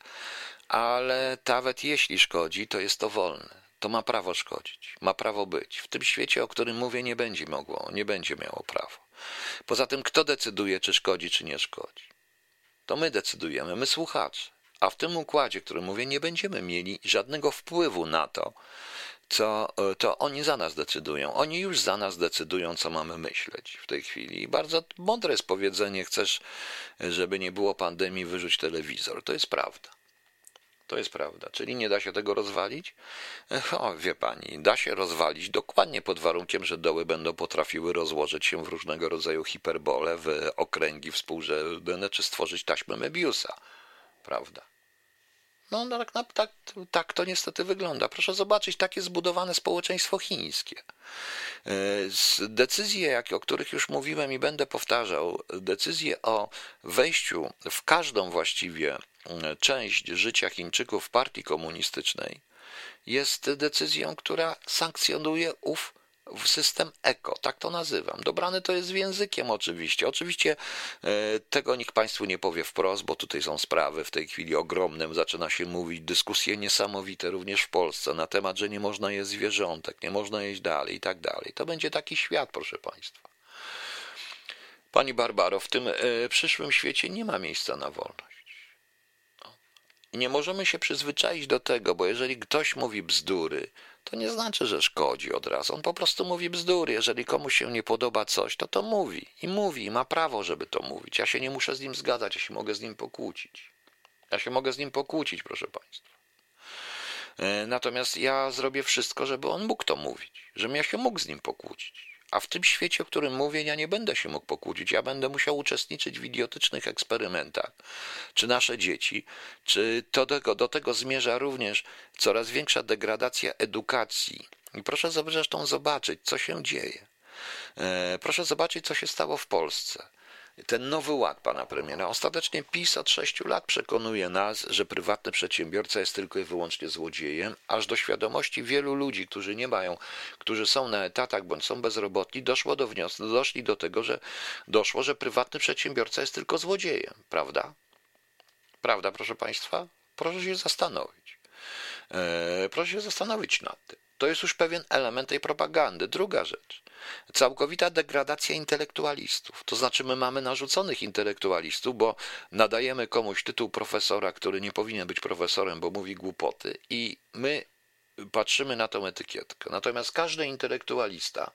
[SPEAKER 1] Ale nawet jeśli szkodzi, to jest to wolne. To ma prawo szkodzić, ma prawo być. W tym świecie, o którym mówię, nie będzie mogło, nie będzie miało prawo. Poza tym, kto decyduje, czy szkodzi, czy nie szkodzi? To my decydujemy, my słuchacze. A w tym układzie, który mówię, nie będziemy mieli żadnego wpływu na to, co to oni za nas decydują. Oni już za nas decydują, co mamy myśleć w tej chwili. I bardzo mądre jest powiedzenie: chcesz, żeby nie było pandemii, wyrzuć telewizor. To jest prawda. To jest prawda. Czyli nie da się tego rozwalić? O, wie pani, da się rozwalić dokładnie pod warunkiem, że doły będą potrafiły rozłożyć się w różnego rodzaju hiperbole, w okręgi współrzędne, czy stworzyć taśmę Mebiusa. Prawda? No, no tak, tak, tak to niestety wygląda. Proszę zobaczyć, takie zbudowane społeczeństwo chińskie. E, decyzje, o których już mówiłem i będę powtarzał, decyzje o wejściu w każdą właściwie e, część życia Chińczyków w partii komunistycznej jest decyzją, która sankcjonuje ów system eko, tak to nazywam. Dobrany to jest językiem oczywiście. Oczywiście e, tego nikt Państwu nie powie wprost, bo tutaj są sprawy w tej chwili ogromne. Zaczyna się mówić dyskusje niesamowite również w Polsce na temat, że nie można jeść zwierzątek, nie można jeść dalej i tak dalej. To będzie taki świat, proszę Państwa. Pani Barbaro, w tym e, przyszłym świecie nie ma miejsca na wolność. I nie możemy się przyzwyczaić do tego, bo jeżeli ktoś mówi bzdury, to nie znaczy, że szkodzi od razu. On po prostu mówi bzdury. Jeżeli komuś się nie podoba coś, to to mówi. I mówi, i ma prawo, żeby to mówić. Ja się nie muszę z nim zgadzać, ja się mogę z nim pokłócić. Ja się mogę z nim pokłócić, proszę Państwa. E, natomiast ja zrobię wszystko, żeby on mógł to mówić, żebym ja się mógł z nim pokłócić. A w tym świecie, o którym mówię, ja nie będę się mógł pokłócić. Ja będę musiał uczestniczyć w idiotycznych eksperymentach. Czy nasze dzieci, czy do tego, do tego zmierza również coraz większa degradacja edukacji. I proszę zresztą zobaczyć, co się dzieje. E, proszę zobaczyć, co się stało w Polsce ten nowy ład pana premiera. Ostatecznie PiS od sześciu lat przekonuje nas, że prywatny przedsiębiorca jest tylko i wyłącznie złodziejem, aż do świadomości wielu ludzi, którzy nie mają, którzy są na etatach bądź są bezrobotni, doszło do wniosku, doszli do tego, że doszło, że prywatny przedsiębiorca jest tylko złodziejem, prawda? Prawda, proszę państwa? Proszę się zastanowić. Eee, proszę się zastanowić nad tym. To jest już pewien element tej propagandy. Druga rzecz. Całkowita degradacja intelektualistów. To znaczy, my mamy narzuconych intelektualistów, bo nadajemy komuś tytuł profesora, który nie powinien być profesorem, bo mówi głupoty, i my patrzymy na tą etykietkę. Natomiast każdy intelektualista,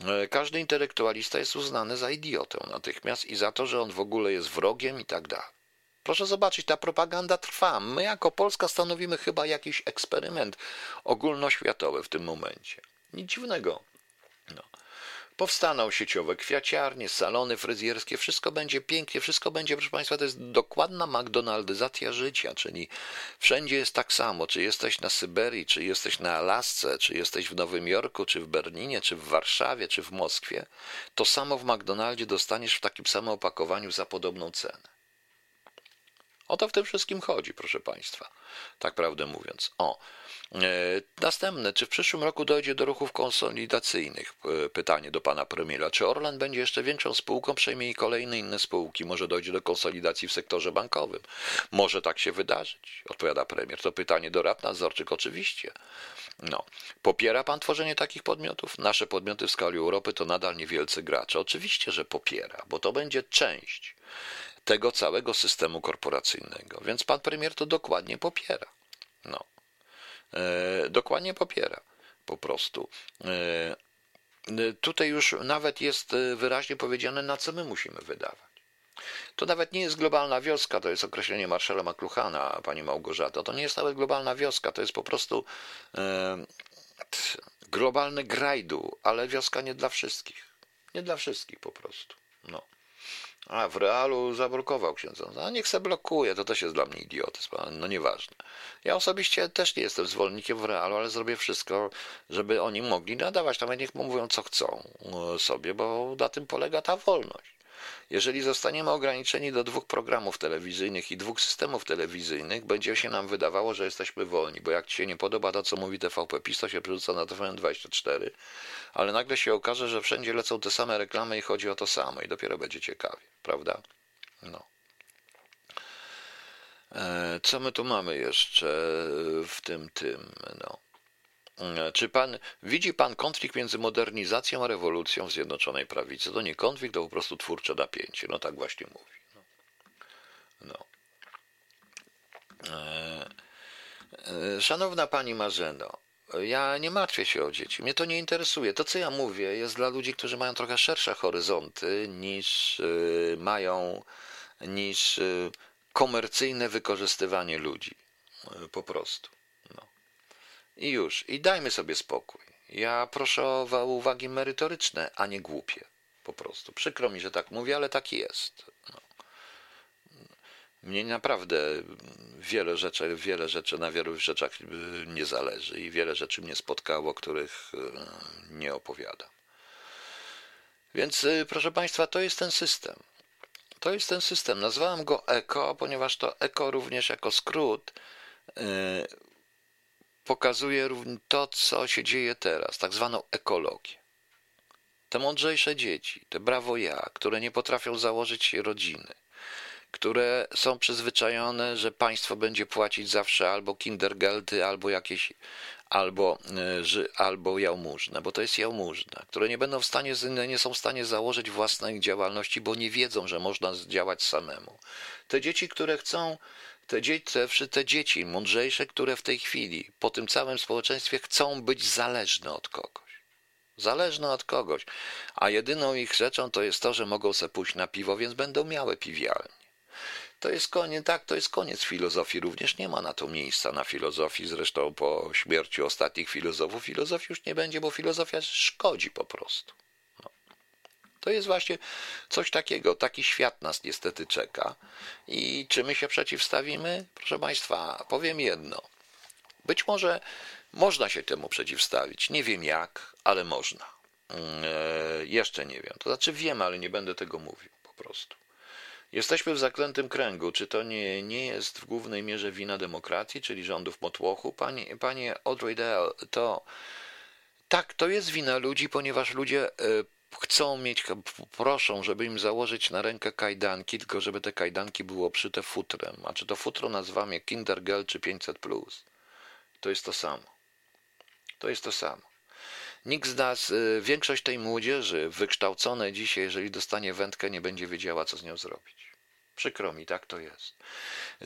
[SPEAKER 1] e, każdy intelektualista jest uznany za idiotę natychmiast i za to, że on w ogóle jest wrogiem i tak dalej. Proszę zobaczyć, ta propaganda trwa. My jako Polska stanowimy chyba jakiś eksperyment ogólnoświatowy w tym momencie. Nic dziwnego. Powstaną sieciowe kwiaciarnie, salony fryzjerskie, wszystko będzie pięknie, wszystko będzie, proszę Państwa, to jest dokładna McDonaldyzacja życia, czyli wszędzie jest tak samo, czy jesteś na Syberii, czy jesteś na Alasce, czy jesteś w Nowym Jorku, czy w Berlinie, czy w Warszawie, czy w Moskwie, to samo w McDonaldzie dostaniesz w takim samym opakowaniu za podobną cenę. O to w tym wszystkim chodzi, proszę Państwa, tak prawdę mówiąc. O, następne, czy w przyszłym roku dojdzie do ruchów konsolidacyjnych? E, pytanie do pana premiera. Czy Orlen będzie jeszcze większą spółką, przejmie i kolejne inne spółki? Może dojdzie do konsolidacji w sektorze bankowym? Może tak się wydarzyć? Odpowiada premier. To pytanie do rad nadzorczych, oczywiście. No. Popiera pan tworzenie takich podmiotów? Nasze podmioty w skali Europy to nadal niewielcy gracze. Oczywiście, że popiera, bo to będzie część tego całego systemu korporacyjnego. Więc pan premier to dokładnie popiera. No. E, dokładnie popiera. Po prostu. E, tutaj już nawet jest wyraźnie powiedziane, na co my musimy wydawać. To nawet nie jest globalna wioska, to jest określenie Marszala McLuhana, pani Małgorzata. To nie jest nawet globalna wioska, to jest po prostu e, globalny grajdu, ale wioska nie dla wszystkich. Nie dla wszystkich po prostu. No. A w realu zablokował księdza. A niech se blokuje, to też jest dla mnie idiotyzm, no nieważne. Ja osobiście też nie jestem zwolennikiem w realu, ale zrobię wszystko, żeby oni mogli nadawać. Nawet niech mówią co chcą e, sobie, bo na tym polega ta wolność. Jeżeli zostaniemy ograniczeni do dwóch programów telewizyjnych i dwóch systemów telewizyjnych, będzie się nam wydawało, że jesteśmy wolni, bo jak ci się nie podoba to, co mówi TVP PiS, to się przerzuca na TVN24, ale nagle się okaże, że wszędzie lecą te same reklamy i chodzi o to samo i dopiero będzie ciekawie, prawda? No. E, co my tu mamy jeszcze w tym, tym, no. E, czy pan widzi pan konflikt między modernizacją a rewolucją w Zjednoczonej Prawicy? To nie konflikt, to po prostu twórcze napięcie. No tak właśnie mówi. No. no. E, e, szanowna pani Marzeno, ja nie martwię się o dzieci. Mnie to nie interesuje. To, co ja mówię, jest dla ludzi, którzy mają trochę szersze horyzonty niż y, mają niż komercyjne wykorzystywanie ludzi. Po prostu. I już. I dajmy sobie spokój. Ja proszę o uwagi merytoryczne, a nie głupie. Po prostu. Przykro mi, że tak mówię, ale tak jest. No. Mnie naprawdę wiele rzeczy, wiele rzeczy, na wielu rzeczach nie zależy i wiele rzeczy mnie spotkało, których e, nie opowiadam. Więc e, proszę Państwa, to jest ten system. To jest ten system. Nazwałem go ECO, ponieważ to ECO również jako skrót pokazuje to, co się dzieje teraz, tak zwaną ekologię. Te mądrzejsze dzieci, te brawo ja, które nie potrafią założyć rodziny, które są przyzwyczajone, że państwo będzie płacić zawsze albo kindergelty, albo jakieś, albo, e, albo jałmużnę, bo to jest jałmużna, które nie będą w stanie, nie są w stanie założyć własnej działalności, bo nie wiedzą, że można działać samemu. Te dzieci, które chcą te, dzieci, te dzieci mądrzejsze, które w tej chwili po tym całym społeczeństwie chcą być zależne od kogoś. Zależne od kogoś. A jedyną ich rzeczą to jest to, że mogą sobie pójść na piwo, więc będą miały piwialnie. To jest koniec, tak, to jest koniec filozofii. Również nie ma na to miejsca na filozofii. Zresztą po śmierci ostatnich filozofów filozofii już nie będzie, bo filozofia szkodzi po prostu. To jest właśnie coś takiego. Taki świat nas niestety czeka. I czy my się przeciwstawimy? Proszę Państwa, powiem jedno. Być może można się temu przeciwstawić. Nie wiem jak, ale można. Eee, jeszcze nie wiem. To znaczy wiem, ale nie będę tego mówił po prostu. Jesteśmy w zaklętym kręgu. Czy to nie, nie jest w głównej mierze wina demokracji, czyli rządów motłochu? Panie, panie Audrey Dale, to tak, to jest wina ludzi, ponieważ ludzie e, chcą mieć, proszą, żeby im założyć na rękę kajdanki, tylko żeby te kajdanki były obszyte futrem. A czy to futro nazywamy Kindergel czy 500, to jest to samo. To jest to samo. Nikt z nas, y, większość tej młodzieży wykształcone dzisiaj, jeżeli dostanie wędkę, nie będzie wiedziała, co z nią zrobić. Przykro mi, tak to jest.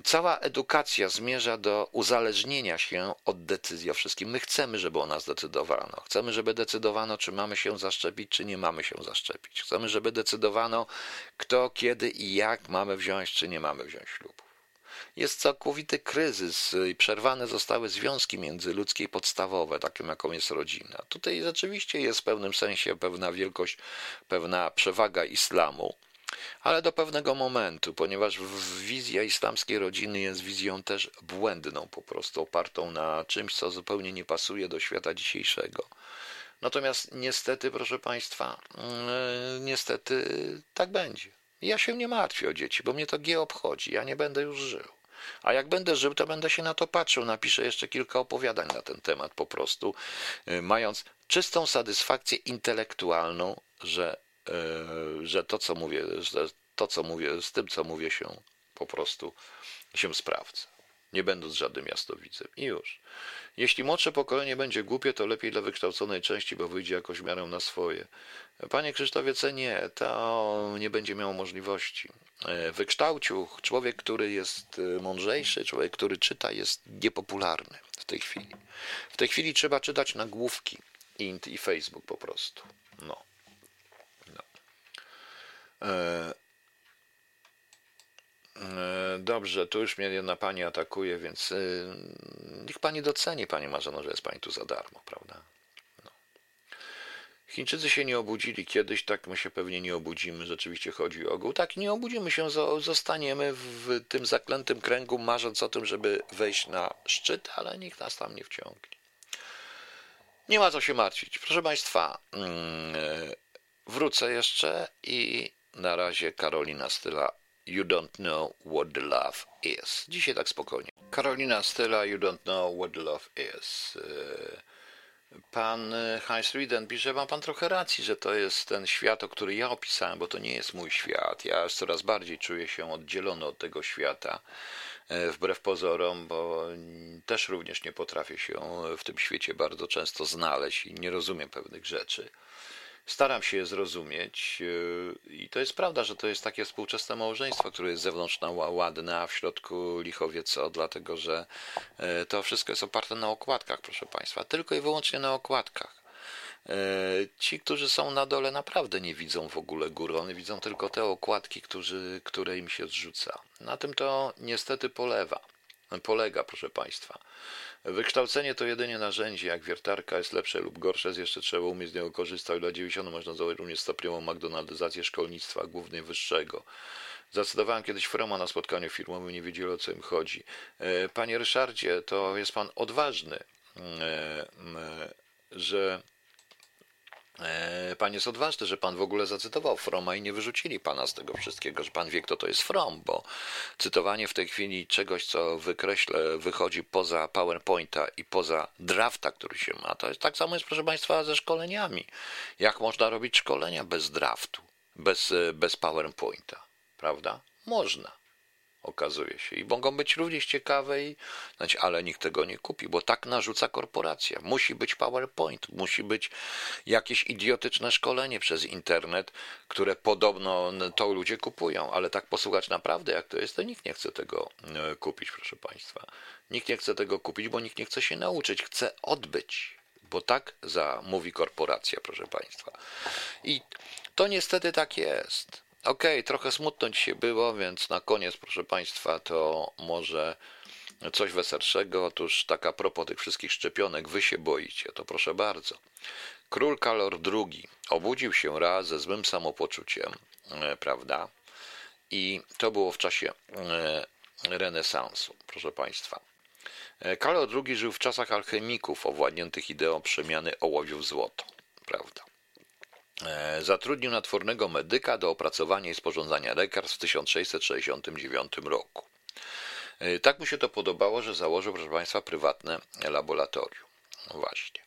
[SPEAKER 1] Cała edukacja zmierza do uzależnienia się od decyzji o wszystkim. My chcemy, żeby o nas decydowano. Chcemy, żeby decydowano, czy mamy się zaszczepić, czy nie mamy się zaszczepić. Chcemy, żeby decydowano, kto, kiedy i jak mamy wziąć, czy nie mamy wziąć ślubów. Jest całkowity kryzys i przerwane zostały związki międzyludzkie podstawowe, takim jaką jest rodzina. Tutaj rzeczywiście jest w pewnym sensie pewna wielkość, pewna przewaga islamu ale do pewnego momentu, ponieważ wizja islamskiej rodziny jest wizją też błędną, po prostu opartą na czymś, co zupełnie nie pasuje do świata dzisiejszego. Natomiast niestety, proszę Państwa, mm, niestety tak będzie. Ja się nie martwię o dzieci, bo mnie to G obchodzi. Ja nie będę już żył. A jak będę żył, to będę się na to patrzył. Napiszę jeszcze kilka opowiadań na ten temat po prostu, y, mając czystą satysfakcję intelektualną, że że to, co mówię, że to, co mówię, z tym, co mówię się po prostu się sprawdza. Nie będąc żadnym jasnowidzem. I już. Jeśli młodsze pokolenie będzie głupie, to lepiej dla wykształconej części, bo wyjdzie jakoś miarą na swoje. Panie Krzysztofie, co nie, to nie będzie miało możliwości. E, wykształcił człowiek, który jest e, mądrzejszy, człowiek, który czyta, jest niepopularny w tej chwili. W tej chwili trzeba czytać nagłówki int i Facebook po prostu. No. E, e, dobrze, tu już mnie jedna pani atakuje, więc e, niech pani doceni, pani Marzeno, że jest pani tu za darmo, prawda? No. Chińczycy się nie obudzili kiedyś, tak my się pewnie nie obudzimy, rzeczywiście chodzi o ogół. Tak, nie obudzimy się, zostaniemy w tym zaklętym kręgu, marząc o tym, żeby wejść na szczyt, ale nikt nas tam nie wciągnie. Nie ma co się martwić. Proszę Państwa, mm, wrócę jeszcze i na razie Karolina Styla You don't know what the love is. Dzisiaj tak spokojnie. Karolina Styla You don't know what the love is. Pan Heinz Rieden pisze, ma pan trochę racji, że to jest ten świat, o który ja opisałem, bo to nie jest mój świat. Ja coraz bardziej czuję się oddzielony od tego świata, wbrew pozorom, bo też również nie potrafię się w tym świecie bardzo często znaleźć i nie rozumiem pewnych rzeczy staram się je zrozumieć yy, i to jest prawda, że to jest takie współczesne małżeństwo, które jest z zewnątrz ładne, a w środku lichowie co, dlatego że yy, to wszystko jest oparte na okładkach, proszę Państwa, tylko i wyłącznie na okładkach. Yy, ci, którzy są na dole, naprawdę nie widzą w ogóle góry, oni widzą tylko te okładki, którzy, które im się zrzuca. Na tym to niestety polewa, polega, proszę Państwa. Wykształcenie to jedynie narzędzie, jak wiertarka jest lepsze lub gorsze, jest jeszcze trzeba umieć z niego korzystać. Dla 90 można założyć również stopniową McDonaldyzację szkolnictwa, głównie wyższego. Zdecydowałem kiedyś Froma na spotkaniu firmowym, nie wiedzieli o co im chodzi. E, panie Ryszardzie, to jest pan odważny, e, że E, pan jest odważny, że pan w ogóle zacytował Froma i nie wyrzucili pana z tego wszystkiego, że pan wie, kto to jest From, bo cytowanie w tej chwili czegoś, co wykreślę, wychodzi poza PowerPointa i poza drafta, który się ma, to jest tak samo jest, proszę państwa, ze szkoleniami. Jak można robić szkolenia bez draftu, bez, e, bez PowerPointa, prawda? Można okazuje się. I mogą być również ciekawe, i, znaczy, ale nikt tego nie kupi, bo tak narzuca korporacja. Musi być PowerPoint, musi być jakieś idiotyczne szkolenie przez internet, które podobno to ludzie kupują, ale tak posłuchać naprawdę, jak to jest, to nikt nie chce tego e, kupić, proszę Państwa. Nikt nie chce tego kupić, bo nikt nie chce się nauczyć, chce odbyć. Bo tak za mówi korporacja, proszę Państwa. I to niestety tak jest. Okej, okay, trochę smutno dzisiaj było, więc na koniec, proszę Państwa, to może coś weselszego. Otóż taka propos tych wszystkich szczepionek, wy się boicie, to proszę bardzo. Król Kalor II obudził się raz ze złym samopoczuciem, e, prawda? I to było w czasie e, renesansu, proszę Państwa. E, Kalor II żył w czasach alchemików owładniętych ideą przemiany ołowiu w złoto, prawda? E, zatrudnił natwornego medyka do opracowania i sporządzania lekarstw w 1669 roku. E, tak mu się to podobało, że założył, proszę Państwa, prywatne laboratorium. No właśnie.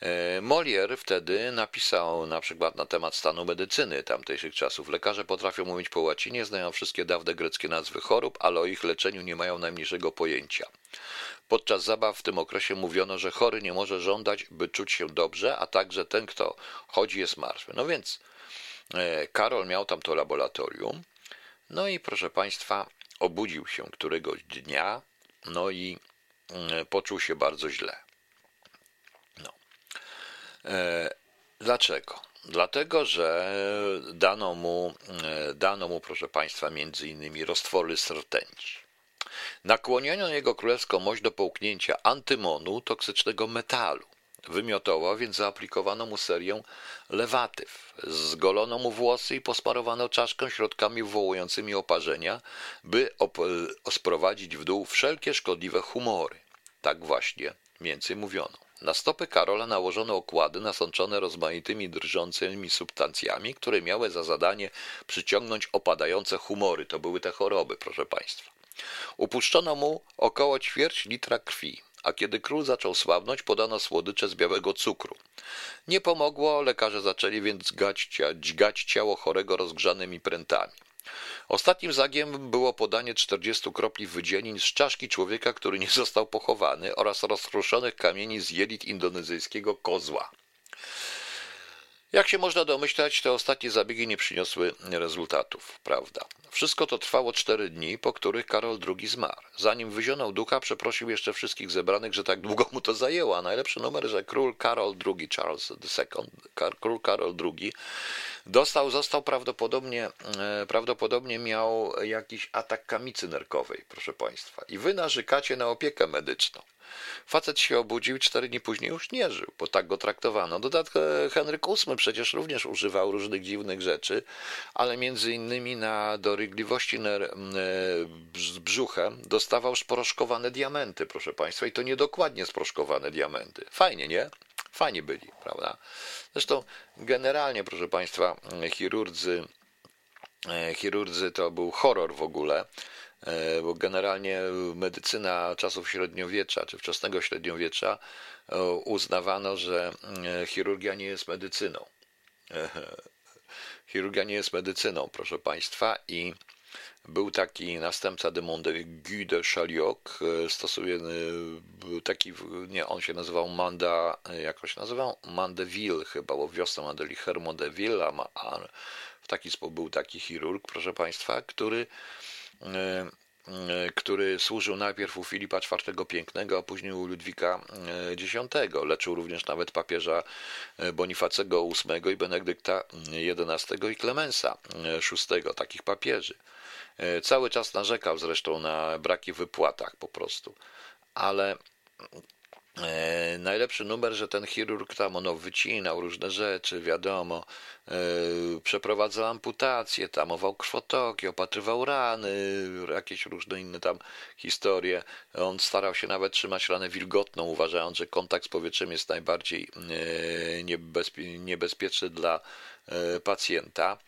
[SPEAKER 1] E, Molière wtedy napisał na przykład na temat stanu medycyny tamtejszych czasów. Lekarze potrafią mówić po łacinie, znają wszystkie dawne greckie nazwy chorób, ale o ich leczeniu nie mają najmniejszego pojęcia. Podczas zabaw w tym okresie mówiono, że chory nie może żądać, by czuć się dobrze, a także ten, kto chodzi, jest martwy. No więc e, Karol miał tam to laboratorium. No i proszę Państwa, obudził się któregoś dnia, no i mm, poczuł się bardzo źle. No. E, dlaczego? Dlatego, że dano mu, e, dano mu, proszę Państwa, między innymi roztwory z rtęci. Nakłoniono jego królewską mość do połknięcia antymonu, toksycznego metalu. Wymiotował, więc zaaplikowano mu serię lewatyw. Zgolono mu włosy i posmarowano czaszkę środkami wywołującymi oparzenia, by sprowadzić w dół wszelkie szkodliwe humory. Tak właśnie więcej mówiono. Na stopy Karola nałożono okłady nasączone rozmaitymi drżącymi substancjami, które miały za zadanie przyciągnąć opadające humory. To były te choroby, proszę Państwa. Upuszczono mu około ćwierć litra krwi, a kiedy król zaczął słabnąć, podano słodycze z białego cukru. Nie pomogło, lekarze zaczęli więc dźgać, ciało chorego rozgrzanymi prętami. Ostatnim zagiem było podanie 40 kropli wydzielin z czaszki człowieka, który nie został pochowany oraz rozkruszonych kamieni z jelit indonezyjskiego kozła. Jak się można domyślać, te ostatnie zabiegi nie przyniosły rezultatów, prawda? Wszystko to trwało cztery dni, po których Karol II zmarł. Zanim wyzionął ducha, przeprosił jeszcze wszystkich zebranych, że tak długo mu to zajęło, a najlepszy numer, że król Karol II, Charles II, król Karol II, dostał, został prawdopodobnie, e, prawdopodobnie miał jakiś atak kamicy nerkowej, proszę Państwa. I wy narzekacie na opiekę medyczną. Facet się obudził i cztery dni później już nie żył, bo tak go traktowano. Dodatkowo Henryk VIII przecież również używał różnych dziwnych rzeczy, ale między innymi na dorygliwości z brzuchem dostawał sporoszkowane diamenty, proszę Państwa, i to niedokładnie sproszkowane diamenty. Fajnie, nie? Fajnie byli, prawda? Zresztą generalnie, proszę Państwa, chirurdzy chirurdzy to był horror w ogóle, bo generalnie medycyna czasów średniowiecza czy wczesnego średniowiecza uznawano, że chirurgia nie jest medycyną. Chirurgia nie jest medycyną, proszę Państwa, i był taki następca de Montaigu de Chaliot, e, stosuje, taki, nie, on się nazywał Manda, jakoś nazywał Mandeville chyba, bo wiosna Mandeli Hermodeville, a, a w taki sposób był taki chirurg, proszę Państwa, który e, e, który służył najpierw u Filipa IV Pięknego, a później u Ludwika X. Leczył również nawet papieża Bonifacego VIII i Benedykta XI i Klemensa VI, takich papieży. E, cały czas narzekał zresztą na braki w wypłatach po prostu. Ale e, najlepszy numer, że ten chirurg tam ono wycinał różne rzeczy, wiadomo, e, przeprowadzał amputacje, tamował krwotoki, opatrywał rany, jakieś różne inne tam historie. On starał się nawet trzymać ranę wilgotną, uważając, że kontakt z powietrzem jest najbardziej niebezpieczny dla pacjenta.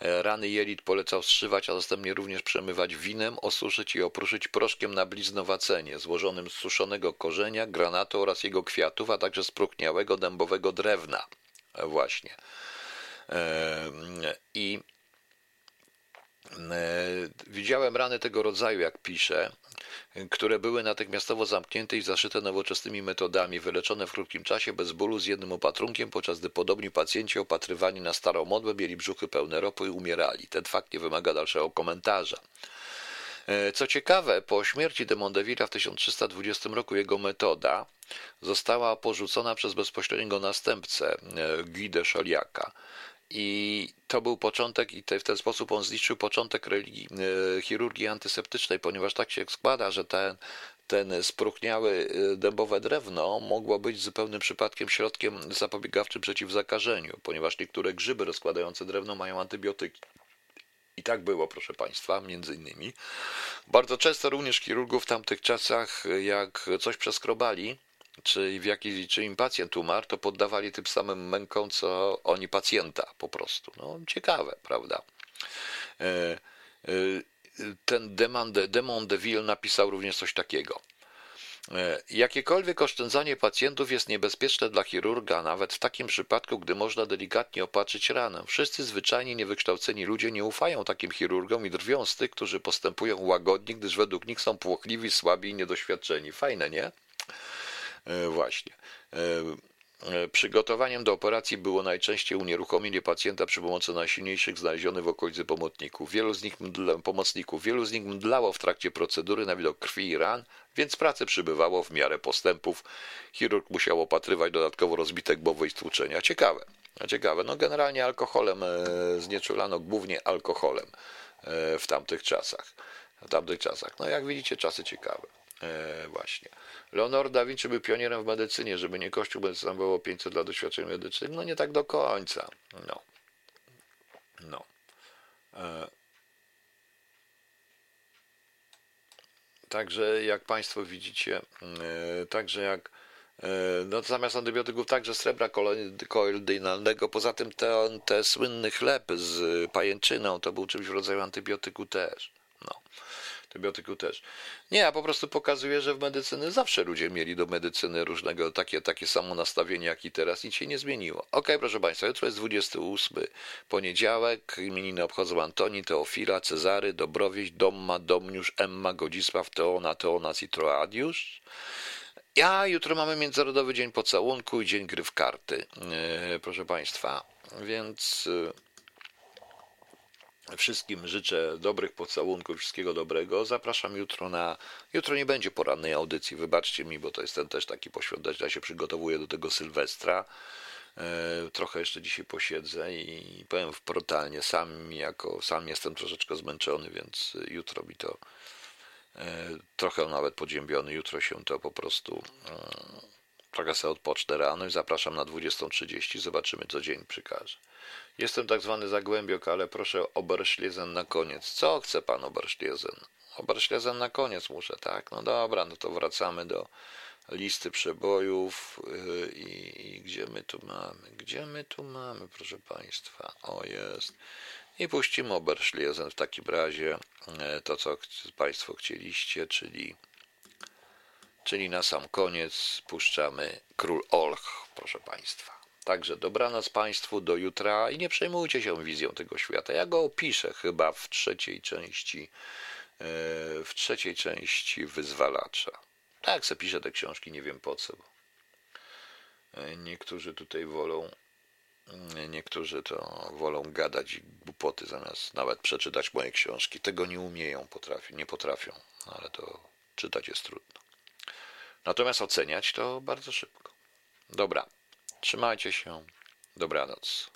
[SPEAKER 1] E, rany jelit polecał strzywać, a następnie również przemywać winem, osuszyć i opruszyć proszkiem na bliznowacenie, złożonym z suszonego korzenia, granatu oraz jego kwiatów, a także spróchniałego dębowego drewna. E, właśnie. E, I widziałem rany tego rodzaju, jak pisze, które były natychmiastowo zamknięte i zaszyte nowoczesnymi metodami, wyleczone w krótkim czasie bez bólu z jednym opatrunkiem, podczas gdy podobni pacjenci opatrywani na starą modłę mieli brzuchy pełne ropy i umierali. Ten fakt nie wymaga dalszego komentarza. E, co ciekawe, po śmierci de Mondevilla w 1320 roku jego metoda została porzucona przez bezpośredniego następcę e, Guy de. I to był początek, i te, w ten sposób on zniszczył początek religii, e, chirurgii antyseptycznej, ponieważ tak się składa, że ten, ten spróchniałe e, dębowe drewno mogło być zupełnym przypadkiem środkiem zapobiegawczym przeciw zakażeniu, ponieważ niektóre grzyby rozkładające drewno mają antybiotyki. I tak było, proszę Państwa, między innymi. Bardzo często również chirurgów w tamtych czasach, jak coś przeskrobali, czy, w jaki, czy im pacjent umarł, to poddawali tym samym mękom, co oni pacjenta po prostu. No, ciekawe, prawda? E, e, ten Demon de Ville napisał również coś takiego. E, jakiekolwiek oszczędzanie pacjentów jest niebezpieczne dla chirurga, nawet w takim przypadku, gdy można delikatnie opatrzyć ranę. Wszyscy zwyczajnie niewykształceni ludzie nie ufają takim chirurgom i drwią z tych, którzy postępują łagodnie, gdyż według nich są płochliwi, słabi i niedoświadczeni. Fajne, nie? E, właśnie. E, e, przygotowaniem do operacji było najczęściej unieruchomienie pacjenta przy pomocy najsilniejszych znalezionych w okolicy pomocników. Wielu z nich mdla, pomocników. Wielu z nich mdlało w trakcie procedury na widok krwi i ran, więc pracy przybywało w miarę postępów. Chirurg musiał opatrywać dodatkowo rozbite głowy i stłuczenia. Ciekawe. Ciekawe. No generalnie alkoholem znieczulano głównie alkoholem w tamtych czasach. W tamtych czasach. No jak widzicie, czasy ciekawe. Właśnie. Leonardo da Vinci był pionierem w medycynie, żeby nie kościół było 500 lat doświadczeń medycznych. No nie tak do końca. No. No. E... Także jak Państwo widzicie, e... także jak e... no, zamiast antybiotyków także srebra koloidalnego, poza tym te, te słynny chleb z pajęczyną to był czymś w rodzaju antybiotyku też. No antybiotyku też. Nie, a po prostu pokazuje, że w medycyny zawsze ludzie mieli do medycyny różnego takie, takie samo nastawienie, jak i teraz. Nic się nie zmieniło. Ok, proszę Państwa, jutro jest 28 poniedziałek. Imieniny obchodzą Antoni, Teofila, Cezary, Dobrowieś, Domma, Domniusz, Emma, Godzisław, Teona, Teonas i Troadiusz. Ja jutro mamy Międzynarodowy Dzień Pocałunku i Dzień Gry w Karty, yy, proszę Państwa. Więc... Yy, Wszystkim życzę dobrych pocałunków, wszystkiego dobrego. Zapraszam jutro na. Jutro nie będzie porannej audycji, wybaczcie mi, bo to jest ten też taki poświąteczny. Ja się przygotowuję do tego Sylwestra. E, trochę jeszcze dzisiaj posiedzę i powiem brutalnie, sam jako sam jestem troszeczkę zmęczony, więc jutro mi to e, trochę nawet podziębiony. Jutro się to po prostu e, trochę sobie odpocznę rano i zapraszam na 20.30. Zobaczymy, co dzień przykaże. Jestem tak zwany zagłębiok, ale proszę Oberschlesen na koniec. Co chce pan Oberschlesen? Oberschlesen na koniec muszę, tak? No dobra, no to wracamy do listy przebojów y, i, i gdzie my tu mamy? Gdzie my tu mamy, proszę Państwa? O, jest. I puścimy Oberschlesen w takim razie e, to, co Państwo chcieliście, czyli, czyli na sam koniec puszczamy Król Olch, proszę Państwa. Także dobranoc Państwu do jutra i nie przejmujcie się wizją tego świata. Ja go opiszę chyba w trzeciej części, e, w trzeciej części Wyzwalacza. Tak, se piszę te książki, nie wiem po co. Bo e, niektórzy tutaj wolą Niektórzy to wolą gadać głupoty zamiast nawet przeczytać moje książki. Tego nie umieją, potrafią, nie potrafią, ale to czytać jest trudno. Natomiast oceniać to bardzo szybko. Dobra, trzymajcie się. Dobranoc.